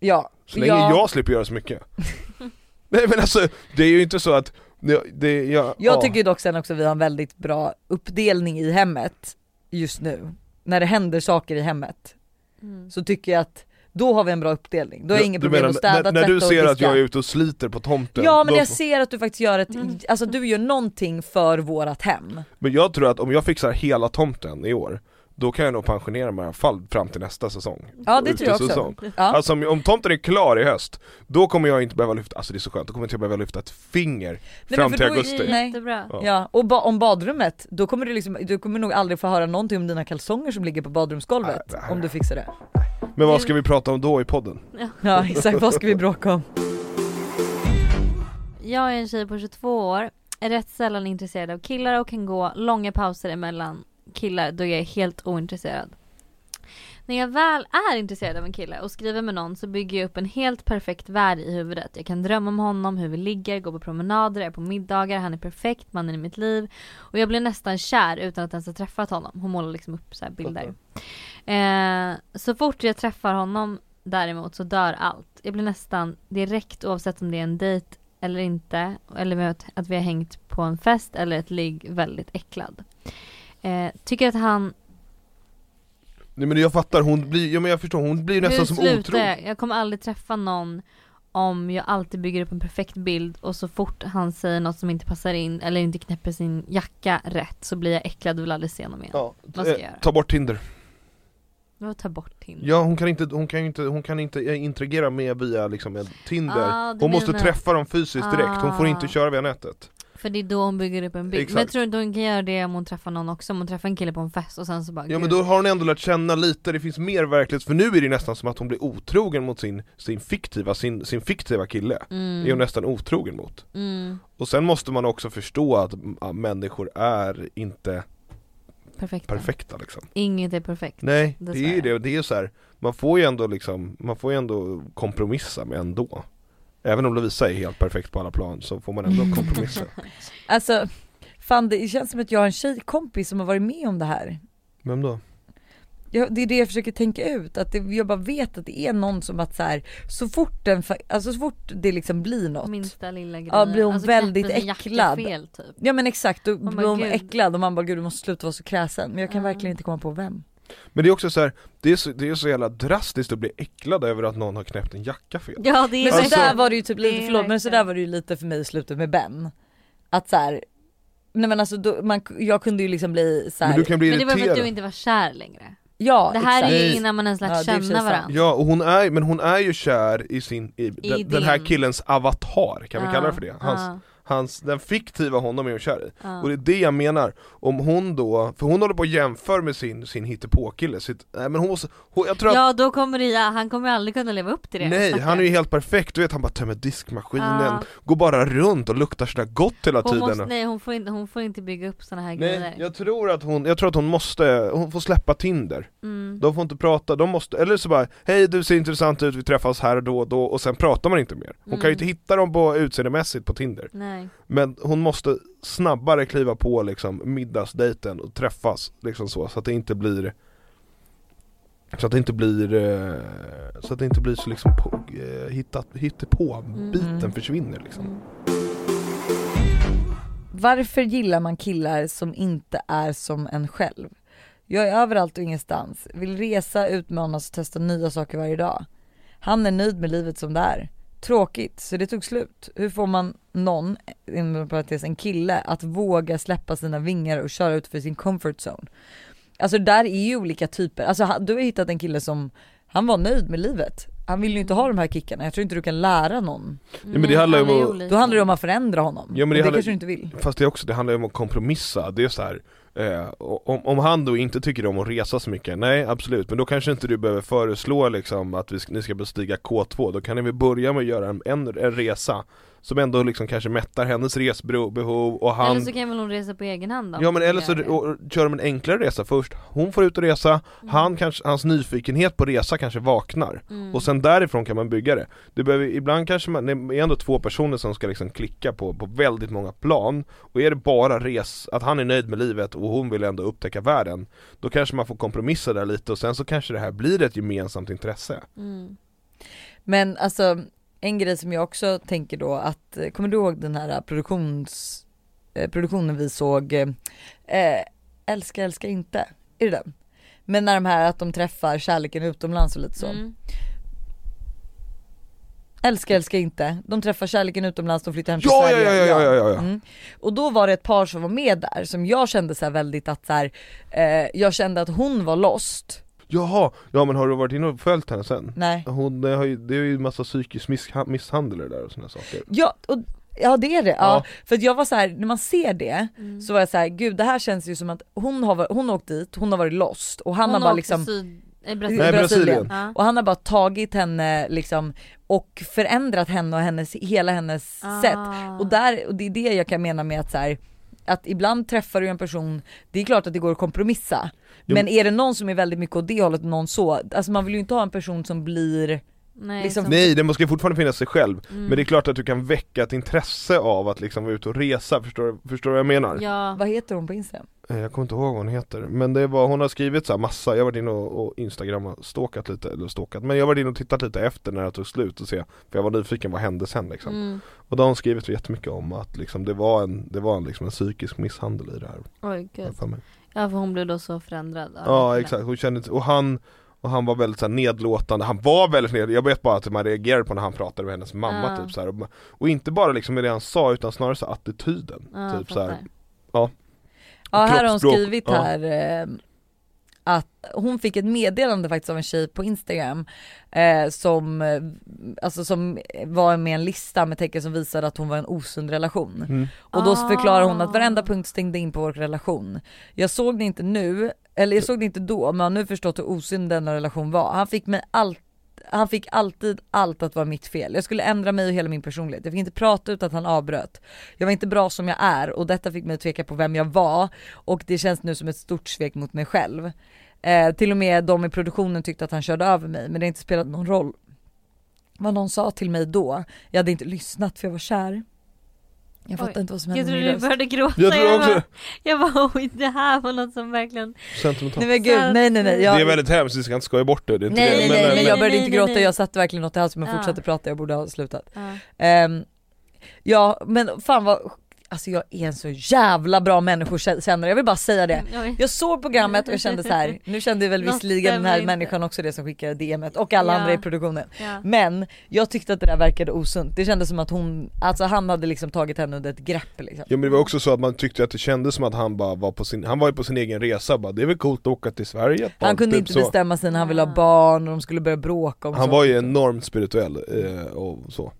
ja, Så länge ja, jag slipper göra så mycket. Nej men alltså, det är ju inte så att, det, det, jag, Jag ja. tycker ju dock sen också att vi har en väldigt bra uppdelning i hemmet just nu. När det händer saker i hemmet Mm. så tycker jag att då har vi en bra uppdelning. Då är det inget problem menar, att städa, när, när du ser att jag är ute och sliter på tomten Ja men då- jag ser att du faktiskt gör ett, Mm. alltså du gör någonting för vårat hem. Men jag tror att om jag fixar hela tomten i år Då kan jag nog pensionera mig i alla fall fram till nästa säsong Ja det tror jag också. Ja. Alltså om, om tomten är klar i höst Då kommer jag inte behöva lyfta, alltså det är så skönt, då kommer jag inte behöva lyfta ett finger men fram till då är- augusti Nej. Jättebra. Ja. Ja, och ba om badrummet, då kommer du liksom, du kommer nog aldrig få höra någonting om dina kalsonger som ligger på badrumsgolvet Nej, här- om du fixar det. Men vad ska vi prata om då i podden? Ja exakt, vad ska vi bråka om? Jag är en tjej på 22 år, är rätt sällan intresserad av killar och kan gå långa pauser emellan killar då jag är helt ointresserad. När jag väl är intresserad av en kille och skriver med någon så bygger jag upp en helt perfekt värld i huvudet. Jag kan drömma om honom, hur vi ligger, gå på promenader, är på middagar, han är perfekt, mannen i mitt liv. Och jag blir nästan kär utan att ens ha träffat honom. Hon målar liksom upp så här bilder. Eh, så fort jag träffar honom däremot så dör allt. Jag blir nästan direkt oavsett om det är en dejt eller inte. Eller att vi har hängt på en fest eller ett ligg väldigt äcklad. Eh, tycker att han, Nej men jag fattar, hon blir, ja men jag förstår, hon blir nästan som slutar otrogen jag? Jag kommer aldrig träffa någon om jag alltid bygger upp en perfekt bild och så fort han säger något som inte passar in eller inte knäpper sin jacka rätt så blir jag äcklad och vill aldrig se honom igen. ja, Vad ska jag eh, göra? Ta bort Tinder Vad ta bort Tinder? Ja hon kan inte, hon kan inte, hon kan inte eh, interagera med via liksom en Tinder Ah, du Hon måste menar- träffa dem fysiskt direkt, hon får inte Ah. köra via nätet För det är då hon bygger upp en bild. Men jag Exakt. tror inte hon kan göra det om hon träffar någon också. Om hon träffar en kille på en fest och sen så bara Ja men då har hon ändå lärt känna lite, det finns mer verklighet, för nu är det nästan som att hon blir otrogen mot sin, sin fiktiva, sin, sin fiktiva kille Är hon mm. nästan otrogen mot mm. Och sen måste man också förstå att människor är inte Perfekta. perfekta liksom Inget är perfekt. Nej, det är ju det, det är ju så här, man får ju ändå liksom, man får ju ändå kompromissa med ändå Även om Lovisa är helt perfekt på alla plan så får man ändå kompromissa Alltså, fan det känns som att jag har en tjejkompis som har varit med om det här. Vem då? jag, det är det jag försöker tänka ut, att det, jag bara vet att det är någon som att så här, så fort den, alltså så fort det liksom blir något. Minsta lilla grej. Ja, blir hon väldigt sin jacka äcklad. Fel, typ. Ja men exakt, då bara, blir hon gud. äcklad och man bara gud du måste sluta vara så kräsen. Men jag kan Ja. verkligen inte komma på vem. Men det är också så här, det är så, det är så jävla drastiskt att bli äcklad över att någon har knäppt en jacka fel Ja det är Men Alltså- så där var det ju typ lite, är förlåt men verkligen- så där var det ju lite för mig i slutet med Ben. Att så här, nej men alltså då, man, jag kunde ju liksom bli så här, Men du kan bli Men det var för att irriterad du inte var kär längre. ja Det här är exakt. ju Nej. innan man ens lärt Ja, är i känna varandra. Ja och hon är, men hon är ju kär i sin, i, den, den här killens avatar, kan vi kalla det för det? Hans, Ja, hans, den fiktiva honom är hon kär i ja. Och det är det jag menar, om hon då, för hon håller på att jämföra med sin, sin hittepåkille, sitt, nej men hon måste, hon, jag tror att Ja då kommer det, ja, han kommer aldrig kunna leva upp till det. Nej, han är ju helt perfekt, du vet han bara tömmer diskmaskinen, Ja. går bara runt och luktar sådär gott hela hon tiden måste, nej hon får, inte, hon får inte bygga upp såna här grejer. Nej, jag tror att hon, jag tror att hon måste, hon får släppa Tinder Mm. De får inte prata, de måste, eller så bara Hej du ser intressant ut, vi träffas här och då och då och sen pratar man inte mer Hon kan ju Mm. inte hitta dem på utseendemässigt på Tinder Nej. Men hon måste snabbare kliva på liksom middagsdejten och träffas liksom så, så att det inte blir så att det inte blir, eh, så att det inte blir så liksom på, eh, hittat, hittepå biten Mm. försvinner liksom Mm. Varför gillar man killar som inte är som en själv? Jag är överallt och ingenstans, vill resa, utmanas och testa nya saker varje dag. Han är nöjd med livet som det är. Tråkigt, så det tog slut. Hur får man någon, inom parentes en kille, att våga släppa sina vingar och köra ut för sin comfort zone? Alltså där är ju olika typer, alltså du har hittat en kille som, han var nöjd med livet. Han vill ju inte ha de här kickarna, jag tror inte du kan lära någon. men det handlar om att-. Då handlar det om att förändra honom. Ja, men och det det, handlar- kanske du inte vill. Fast det är också, det handlar ju om att kompromissa, det är så här. Eh, om, om han då inte tycker om att resa så mycket, nej absolut, men då kanske inte du behöver föreslå liksom att vi ska, ni ska bestiga K2, då kan ni väl börja med att göra en, en, en resa som ändå liksom kanske mättar hennes resbehov och han Eller så kan väl hon resa på egen hand då? Ja men eller så kör de en enklare resa först, hon får ut och resa, Mm. han kanske, hans nyfikenhet på resa kanske vaknar Mm. och sen därifrån kan man bygga det. det behöver, ibland kanske man, det är ändå två personer som ska liksom klicka på, på väldigt många plan och är det bara res, att han är nöjd med livet och hon vill ändå upptäcka världen då kanske man får kompromissa där lite och sen så kanske det här blir ett gemensamt intresse. Mm. Men alltså en grej som jag också tänker då att, eh, kommer du ihåg den här produktions, eh, produktionen vi såg, eh, eh, Älska älska inte, är det den? Men när de här att de träffar kärleken utomlands och lite så. Mm. Älska älska inte, de träffar kärleken utomlands, de flyttar hem till Ja, ja, Sverige. ja, ja, ja, ja, ja. Mm. Och då var det ett par som var med där som jag kände så här väldigt att så här, eh, jag kände att hon var lost. Jaha, ja men har du varit inne och följt henne sen? Nej. Hon eh, har ju, det är ju en massa psykisk missha- misshandel där och sådana saker Ja, och, ja det är det. Ja. Ja. För att jag var så här, när man ser det Mm. så var jag så här, gud det här känns ju som att hon har, hon har åkt dit, hon har varit lost och han Hon har bara liksom syd, eh, i Brasilien. Nej, Brasilien. Ja. och han har bara tagit henne liksom och förändrat henne och hennes, hela hennes sätt. Ah. Och, där, och det är det jag kan mena med att så här, att ibland träffar du en person, det är klart att det går att kompromissa. Jo, Men är det någon som är väldigt mycket åt det hållet och någon så, alltså man vill ju inte ha en person som blir, Nej, liksom- som- Nej, det måste ju fortfarande finnas sig själv Mm. Men det är klart att du kan väcka ett intresse av att liksom vara ute och resa, förstår, förstår du vad jag menar? Ja. vad heter hon på Instagram? Eh, Jag kommer inte ihåg vad hon heter, men det var, hon har skrivit så här massa, jag har varit inne och, och Instagram och stalkat lite, eller stalkat, men jag har varit inne och tittat lite efter när det tog slut och se, för jag var nyfiken vad hände sen liksom Mm. Och då har hon skrivit jättemycket om att liksom, det var en, det var en, liksom en psykisk misshandel i det här, Oj gud. Ja för hon blev då så förändrad. Ja exakt, hon kände och han och han var väldigt så nedlåtande, han var väldigt nedlåtande, jag vet bara att man reagerade på när han pratade med hennes mamma Ja. typ så. Och, och inte bara liksom med det han sa utan snarare så attityden, Ja, typ så fattar. Ja här har hon skrivit ja. här eh, att hon fick ett meddelande faktiskt av en tjej på Instagram eh, som, eh, alltså som var med en lista med tecken som visade att hon var i en osund relation. Mm. Och då Ah. förklarar hon att varenda punkt stängde in på vår relation. Jag såg det inte nu, eller jag såg det inte då men har nu förstått hur osund denna relation var. Han fick mig allt han fick alltid allt att vara mitt fel. Jag skulle ändra mig och hela min personlighet. Jag fick inte prata utan att han avbröt. Jag var inte bra som jag är och detta fick mig att tveka på vem jag var och det känns nu som ett stort svek mot mig själv. Eh, till och med de i produktionen tyckte att han körde över mig men det har inte spelat någon roll vad någon sa till mig då. Jag hade inte lyssnat för jag var kär. Jag fattar Oj. inte vad som Jag hände med trodde min du röst. började gråta. Jag tror också bara, jag bara oj det här var något som verkligen sentimentalt. Nej men gud, nej nej nej. Jag, Det är väldigt hemskt, vi ska inte skoja bort det, det är inte nej, det. nej, men, nej, men, men nej, jag började nej, inte nej, gråta, nej. jag satte verkligen något i halsen men Ja. fortsatte prata, jag borde ha slutat. ja. Ehm, ja men fan vad, alltså jag är en så jävla bra människokännare, jag vill bara säga det. Oj. Jag såg programmet och jag kände så här. nu kände väl visserligen den här människan också det som skickade DMet och alla Ja. andra i produktionen. Ja. Men jag tyckte att det där verkade osunt, det kändes som att hon, alltså han hade liksom tagit henne under ett grepp liksom. Ja men det var också så att man tyckte att det kändes som att han bara var på sin, han var ju på sin egen resa bara, det är väl coolt att åka till Sverige Han tag", kunde typ inte så. bestämma sig när han ville ha barn och de skulle börja bråka om Han så. var ju enormt spirituell eh, och så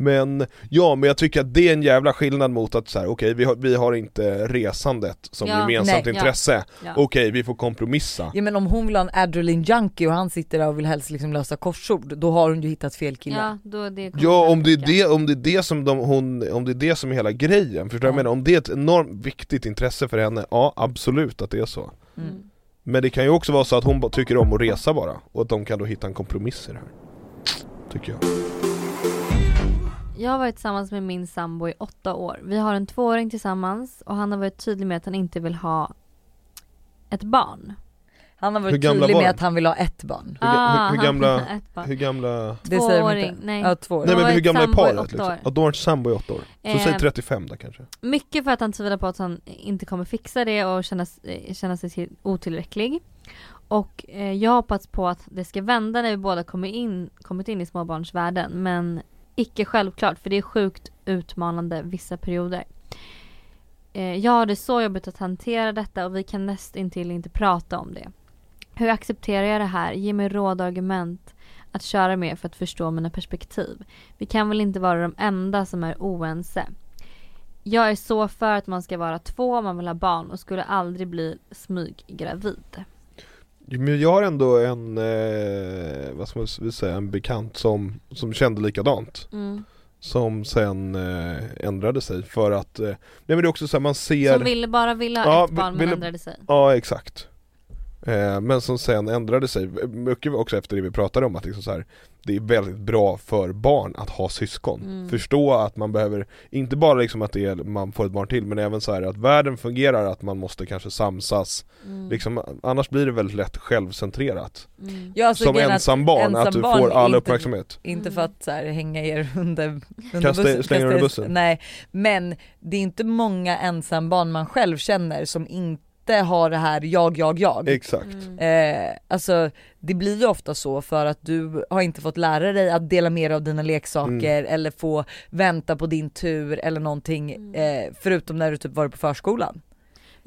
Men, ja men jag tycker att det är en jävla skillnad mot att så här, okej vi, har, vi har inte resandet som Ja, gemensamt nej, ja. intresse, Ja. okej vi får kompromissa Ja men om hon vill ha en adrenaline junkie och han sitter där och vill helst liksom lösa korsord, då har hon ju hittat fel kille. Ja, då det Ja om det, är det, om det är det som de, hon, om det är det som är hela grejen, förstår du vad jag Ja. menar? Om det är ett enormt viktigt intresse för henne, ja absolut att det är så Mm. Men det kan ju också vara så att hon tycker om att resa bara, och att de kan då hitta en kompromiss i det här Tycker jag Jag har varit tillsammans med min sambo i åtta år. Vi har en tvååring tillsammans och han har varit tydlig med att han inte vill ha ett barn. Han har varit tydlig med att han vill ha ett barn. Hur ga- hur- hur han gamla- barn. Hur gamla... Det säger de Tvååring, inte. nej. Ja, två år. Nej men hur gamla är paret åtta liksom? år. Att de har varit sambo i åtta år? Så Eh, säg 35 då kanske Mycket för att han tvivlar på att han inte kommer fixa det och känna, eh, känna sig till- otillräcklig. Och eh, jag hoppas på att det ska vända när vi båda kommer in, kommit in i småbarnsvärlden. Men icke självklart för det är sjukt utmanande vissa perioder. Eh, jag har det så jobbigt att hantera detta och vi kan nästintill inte prata om det. Hur accepterar jag det här? Ge mig råd och argument att köra med för att förstå mina perspektiv. Vi kan väl inte vara de enda som är oense. Jag är så för att man ska vara två om man vill ha barn och skulle aldrig bli smyggravid. Men jag har ändå en, eh, vad ska man säga, en bekant som, som kände likadant Mm. Som sen eh, ändrade sig för att, eh, nej men det är också så här, man ser Som ville bara ville ha Ja, ett barn men ville- ändrade sig. Ja exakt Men som sen ändrade sig, mycket också efter det vi pratade om att liksom så här, Det är väldigt bra för barn att ha syskon Mm. Förstå att man behöver, inte bara liksom att det är, man får ett barn till men även så här att världen fungerar, att man måste kanske samsas Mm. liksom, Annars blir det väldigt lätt självcentrerat Mm. Ja, alltså, Som är att ensambarn, att du får all inte- uppmärksamhet Inte för att så här, hänga er under, under Kasta- bussen, slänga under er- bussen. Nej, men det är inte många ensambarn man själv känner som inte har det här jag, jag, jag. Exakt Mm. Eh, alltså det blir ju ofta så för att du har inte fått lära dig att dela med dig av dina leksaker eller få vänta på din tur eller någonting Mm. eh, förutom när du typ varit på förskolan.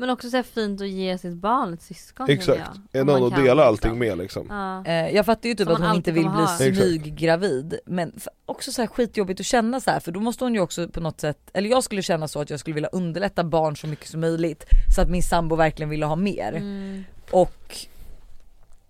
Men också så här fint att ge sitt barn ett syskon Exakt, någon man att dela liksom. allting med liksom Ja. Eh, jag fattar ju typ Som att man hon inte vill bli smyggravid men också så här skitjobbigt att känna så här för då måste hon ju också på något sätt, eller jag skulle känna så att jag skulle vilja underlätta barn så mycket som möjligt så att min sambo verkligen ville ha mer Mm. och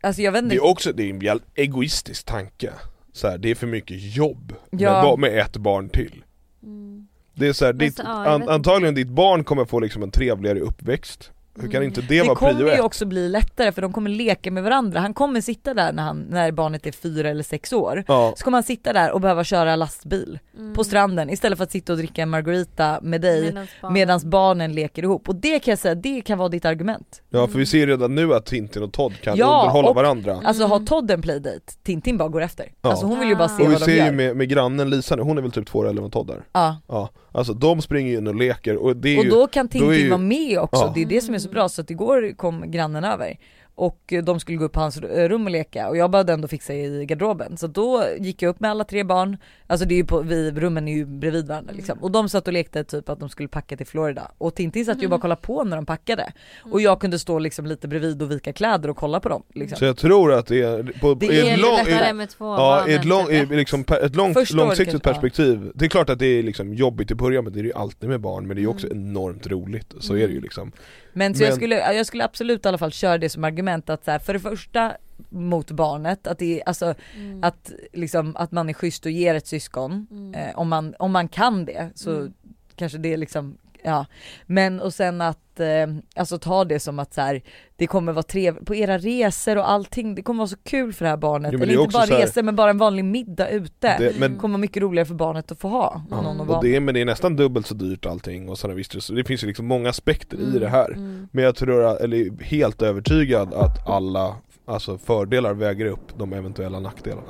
Alltså jag vet inte Det är också, det är en jävla egoistisk tanke så här, det är för mycket jobb Ja. med, med ett barn till Mm. Det är så här, ditt, så- ja, jag an, antagligen ditt barn kommer få liksom en trevligare uppväxt Hur kan Mm. inte det, Det vara kommer prio ju ett? också bli lättare för de kommer leka med varandra. Han kommer sitta där när, han, när barnet är fyra eller sex år. Ja, Så kommer han sitta där och behöva köra lastbil Mm. på stranden istället för att sitta och dricka en margarita med dig medan barnen leker ihop. Och det kan jag säga, det kan vara ditt argument. ja för vi ser redan nu att Tintin och Todd kan Ja, underhålla och- varandra Alltså Mm. har Todd en playdate, Tintin bara går efter. Ja. Alltså hon vill ju bara se Och vi vad de ser gör. ju med, med grannen Lisa nu, hon är väl typ två år äldre än Todd är Ja. Ja, alltså de springer ju in och leker och det är Och ju då kan då är Tintin ju- vara med också, Ja. det är det som är så bra. Så att igår kom grannen över och de skulle gå upp på hans eh, rum och leka och jag behövde ändå fixa i garderoben. Så då gick jag upp med alla tre barn, alltså det är ju på, vi, rummen är ju bredvid varandra liksom. Och de satt och lekte typ att de skulle packa till Florida. Och Tintin satt ju bara och kollade på när de packade. Och jag kunde stå liksom lite bredvid och vika kläder och kolla på dem. Liksom. Så jag tror att det är, på, Det är ett lång, lättare i, med två Ja, ett, lång, i liksom, ett långt, Första året långsiktigt kanske, ja. perspektiv Det är klart att det är liksom jobbigt i början men det är ju alltid med barn men det är ju också Mm. enormt roligt, så är det ju Mm. liksom Men så jag Men- skulle, jag skulle absolut i alla fall köra det som argument att så här, för det första mot barnet, att det är alltså Mm. att liksom att man är schysst och ger ett syskon. Mm. Eh, om, man, om man kan det så Mm. kanske det liksom Ja, men och sen att eh, alltså ta det som att så här, det kommer vara trevligt på era resor och allting, det kommer vara så kul för det här barnet. Jo, Eller det är inte bara här- resor men bara en vanlig middag ute. Det- men- Det kommer vara mycket roligare för barnet att få ha Ja, någon och det men det är nästan dubbelt så dyrt allting och sådana visst, så det finns ju liksom många aspekter i Mm, det här. mm. Men jag tror, att- eller är helt övertygad att alla alltså fördelar väger upp de eventuella nackdelarna.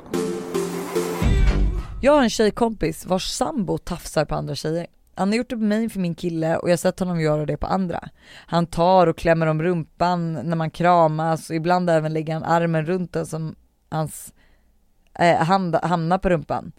Jag har en tjejkompis vars sambo tafsar på andra tjejer. Han har gjort det på mig för min kille och jag har sett honom göra det på andra. Han tar och klämmer om rumpan när man kramas och ibland även lägger han armen runt den som hans eh, hand hamnar på rumpan.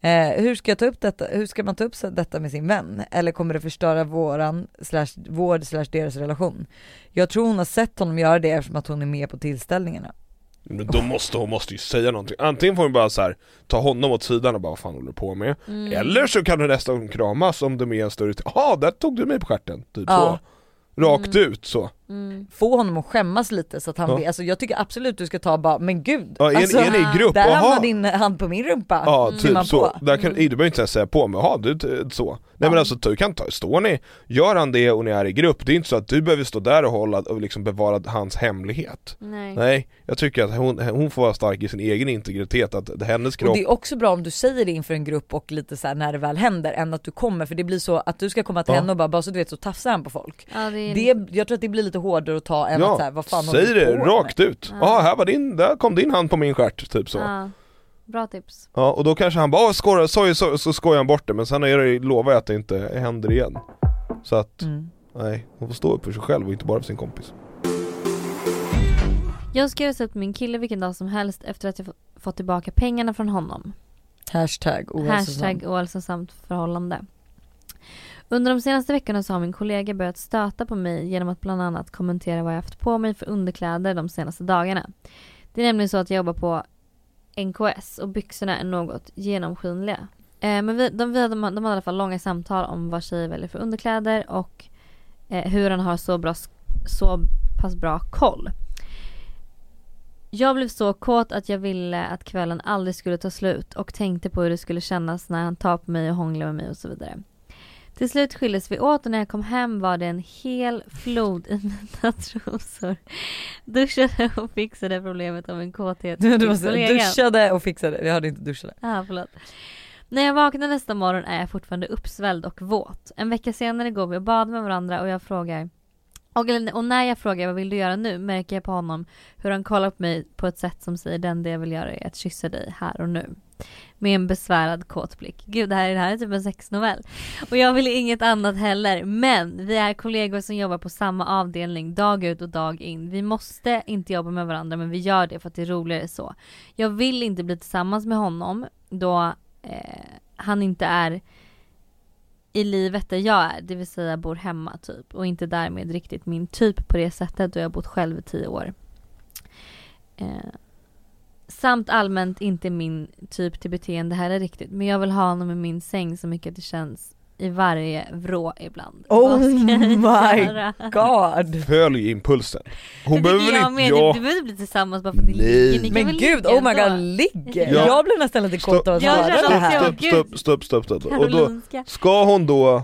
Eh, hur ska jag ta upp detta, hur ska man ta upp detta med sin vän? Eller kommer det förstöra våran, slash, vår slash deras relation? Jag tror hon har sett honom göra det eftersom att hon är med på tillställningarna. Men då måste hon måste ju säga någonting. Antingen får hon bara så här ta honom åt sidan och bara vad fan håller du på med? Mm. Eller så kan du nästan kramas om det är en större Jaha, där tog du mig på stjärten, typ Ja. så. Rakt ut så. Mm. Få honom att skämmas lite så att han Ja. vet, alltså jag tycker absolut du ska ta bara, men gud. Ja, är, alltså, är ni i grupp? Där hamnar din hand på min rumpa. Ja Ser typ man så, på. där kan, Mm. du behöver inte ens säga på men jaha du så Nej men Ja. alltså du kan ta, står ni, gör han det och ni är i grupp, det är inte så att du behöver stå där och hålla och liksom bevara hans hemlighet Nej. Nej, jag tycker att hon, hon får vara stark i sin egen integritet, att det hennes Och kropp det är också bra om du säger det inför en grupp och lite så här när det väl händer än att du kommer för det blir så att du ska komma till Ja. henne och bara, bara så du vet så tafsar han på folk. Ja, det är... Det, jag tror att det blir lite hårdare att ta än att så här, vad fan säg det på med? rakt ut. Ja. Ja, här var din, där kom din hand på min stjärt, typ så. Ja, Ja. Bra tips. och då kanske han bara "Åh, skojar, så, så, så skojar han bort det, men sen är det, lovar jag att det inte händer igen. Så att, Mm. nej, hon får stå upp för sig själv och inte bara för sin kompis. Jag ska göra upp med min kille vilken dag som helst efter att jag få- fått tillbaka pengarna från honom. Hashtag ohälsosam. Hashtag ohälsosamt förhållande. Under de senaste veckorna så har min kollega börjat stöta på mig genom att bland annat kommentera vad jag haft på mig för underkläder de senaste dagarna. Det är nämligen så att jag jobbar på NKS och byxorna är något genomskinliga. Eh, men vi, de, vi, de, de, har i alla fall långa samtal om vad tjejer väljer för underkläder och eh, hur han har så, bra, så pass bra koll. Jag blev så kåt att jag ville att kvällen aldrig skulle ta slut och tänkte på hur det skulle kännas när han tar på mig och hånglar med mig och så vidare. Till slut skildes vi åt och när jag kom hem var det en hel flod i mina trosor. Duschade och fixade problemet av en kåthet Du, måste, duschade och fixade, jag hörde inte duschade. Ah, förlåt. När jag vaknar nästa morgon är jag fortfarande uppsvälld och våt. En vecka senare går vi och badar med varandra och jag frågar och, och när jag frågar vad vill du göra nu märker jag på honom hur han kollar på mig på ett sätt som säger den det jag vill göra är att kyssa dig här och nu. Med en besvärad kåt blick. Gud det här, det här är typ en sexnovell. Och jag vill inget annat heller. Men vi är kollegor som jobbar på samma avdelning dag ut och dag in. Vi måste inte jobba med varandra men vi gör det för att det är roligare så. Jag vill inte bli tillsammans med honom då eh, han inte är i livet där jag är, det vill säga bor hemma typ och inte därmed riktigt min typ på det sättet då jag har bott själv i tio år. Eh, samt allmänt inte min typ till beteende heller riktigt men jag vill ha honom i min säng så mycket det känns i varje vrå ibland. Oh Vad ska jag my göra? God! Följ impulsen. Hon Det behöver jag inte, med. ja, Du behöver inte bli tillsammans bara för att ni ligger. Ni Men gud, ligga oh my god, ligger! Ja. Jag blev nästan lite kåt av att höra det här. stopp, stopp, stopp, stopp, stopp. Och då, ska hon då,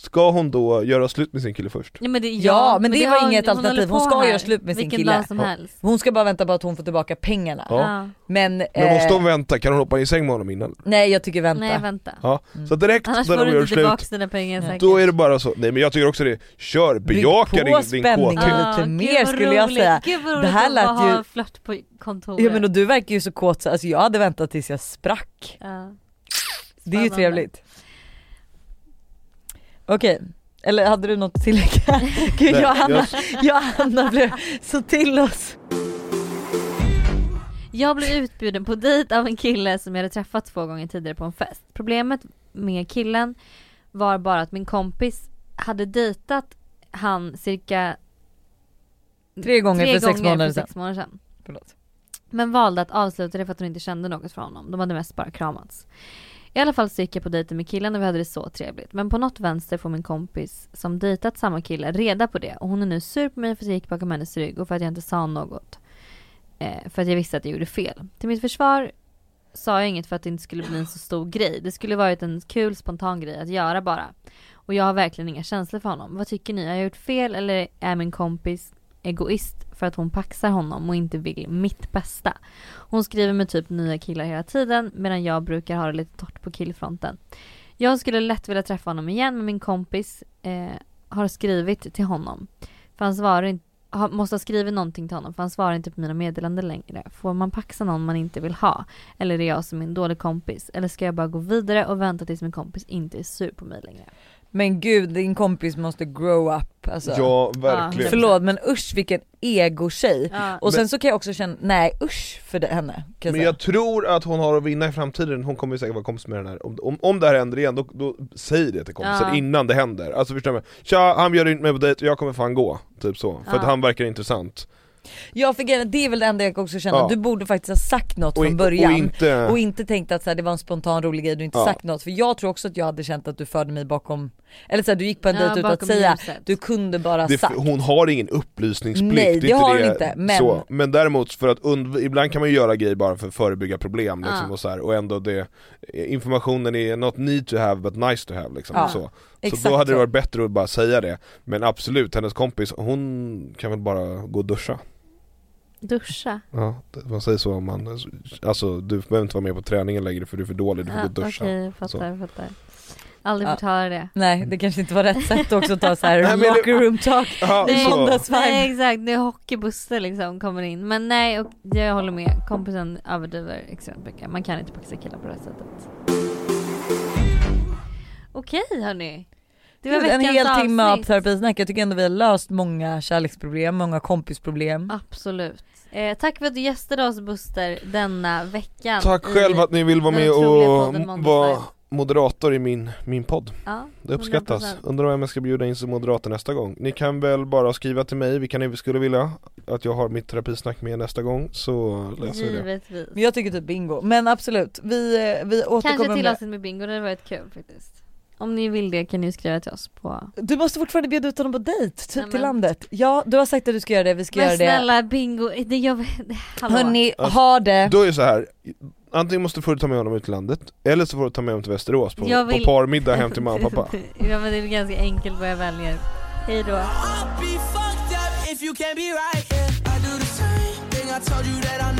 ska hon då göra slut med sin kille först? Ja men det, Ja, men det var har- inget hon alternativ. Hon ska här göra slut med sin vilken kille. dag som Ja. helst. Hon ska bara vänta på att hon får tillbaka pengarna. Ja. Ja. Men, Men eh, måste hon vänta? Kan hon hoppa i säng med honom innan? nej jag tycker vänta. Nej vänta. Ja, Mm. så direkt Annars när får de du gör slut, dina pengar säkert. då är det bara så, nej men jag tycker också det, kör, bejaka din, din kåthet lite Ah, mer gud vad skulle jag säga. Gud vad Det roligt här att lät bara ha ju- en flört på kontoret. Ja men och du verkar ju så kåt så alltså jag hade väntat tills jag sprack. Ja. Det är ju trevligt. Okej, eller hade du något att tillägga? Gud Nej, jag och Hanna, jag- jag och Hanna blev så till oss. Jag blev utbjuden på dejt av en kille som jag hade träffat två gånger tidigare på en fest. Problemet med killen var bara att min kompis hade dejtat han cirka Tre gånger tre för sex gånger månader för sedan. sex månader sedan. Förlåt. Men valde att avsluta det för att hon inte kände något från honom. De hade mest bara kramats. I alla fall så gick jag på dejten med killen och vi hade det så trevligt. Men på något vänster får min kompis som dejtat samma kille reda på det och hon är nu sur på mig för att jag gick bakom hennes rygg och för att jag inte sa något. Eh, för att jag visste att jag gjorde fel. Till mitt försvar sa jag inget för att det inte skulle bli en så stor grej. Det skulle varit en kul spontan grej att göra bara. Och Och jag har verkligen inga känslor för honom. Vad tycker ni? Har jag gjort fel eller är min kompis egoist för att hon paxar honom och inte vill mitt bästa? Hon skriver med typ nya killar hela tiden medan jag brukar ha det lite torrt på killfronten. Jag skulle lätt vilja träffa honom igen men min kompis eh, har skrivit till honom. För han svarar inte måste ha skrivit någonting till honom för han svarar inte på mina meddelanden längre. Får man paxa någon man inte vill ha? Eller är det jag som är en dålig kompis? Eller ska jag bara gå vidare och vänta tills min kompis inte är sur på mig längre? Men gud din kompis måste grow up alltså. Ja, verkligen. Förlåt men usch vilken ego-tjej. Ja. Och sen så kan jag också känna, nej usch för det, henne. Men säga. jag tror att hon har att vinna i framtiden, hon kommer säkert vara kompis med den här Om, om, om det här händer igen, då, då säg det till kompisen Ja. innan det händer Alltså förstår du? Tja, han bjöd inte mig på dejt, jag kommer fan gå, typ så, för att han verkar intressant Ja för det är väl det enda jag också känner, Ja. du borde faktiskt ha sagt något och, från början. och inte... Och inte tänkt att så här, det var en spontan rolig grej, du inte Ja. sagt något. För jag tror också att jag hade känt att du förde mig bakom, eller så här, du gick på en Ja, dejt utan att säga, ljuset. du kunde bara det, sagt. hon har ingen upplysningsplikt, Nej, det har hon inte, men- så. men däremot för att ibland kan man ju göra grejer bara för att förebygga problem liksom, Ja. och, så här, och ändå det, informationen är not need to have but nice to have liksom, Ja, så. Så exakt då hade det så. varit bättre att bara säga det, men absolut, hennes kompis, hon kan väl bara gå och duscha Duscha? Ja, man säger så om man, alltså du behöver inte vara med på träningen längre för du är för dålig, du får Ja, gå och duscha Okej, jag fattar, jag fattar. Aldrig Ja. fått höra det. Nej det kanske inte var rätt sätt också att ta så här Nej, locker room talk. Ja, så. måndagsvibe. Nej exakt, det är hockeybuster liksom kommer in. Men nej, och jag håller med. Kompisen överdriver extremt mycket. Man kan inte paxa killar på det här sättet. Okej hörni. Det var en hel timme av terapisnack, jag tycker ändå vi har löst många kärleksproblem, många kompisproblem. Absolut. Eh, tack för att du gästade oss Buster denna veckan. Tack själv att ni vill vara med och vara moderator i min, min podd Ja, Det uppskattas. 100%. Undrar vem jag ska bjuda in som moderator nästa gång. Ni kan väl bara skriva till mig vilka ni skulle vilja att jag har mitt terapisnack med nästa gång så läser vi det. Men jag tycker typ bingo, men absolut, vi, eh, vi återkommer Kanske till med det. avsnitt med bingo, det hade varit kul faktiskt. Om ni vill det kan ni skriva till oss på Du måste fortfarande bjuda ut honom på dejt, typ Nej, men- till landet. Ja, du har sagt att du ska göra det, vi ska Men göra det. snälla bingo, det gör vi, hallå. Hörni, Alltså, ha det. Då är det så här. antingen måste du få ta med honom ut till landet, eller så får du ta med honom till Västerås på, Jag vill- på parmiddag hem till mamma och pappa. ja men det är ganska enkelt vad jag väljer. Hej då. I'll be fucked up if you can't be right. Yeah, I do the same thing I told you that I never would. I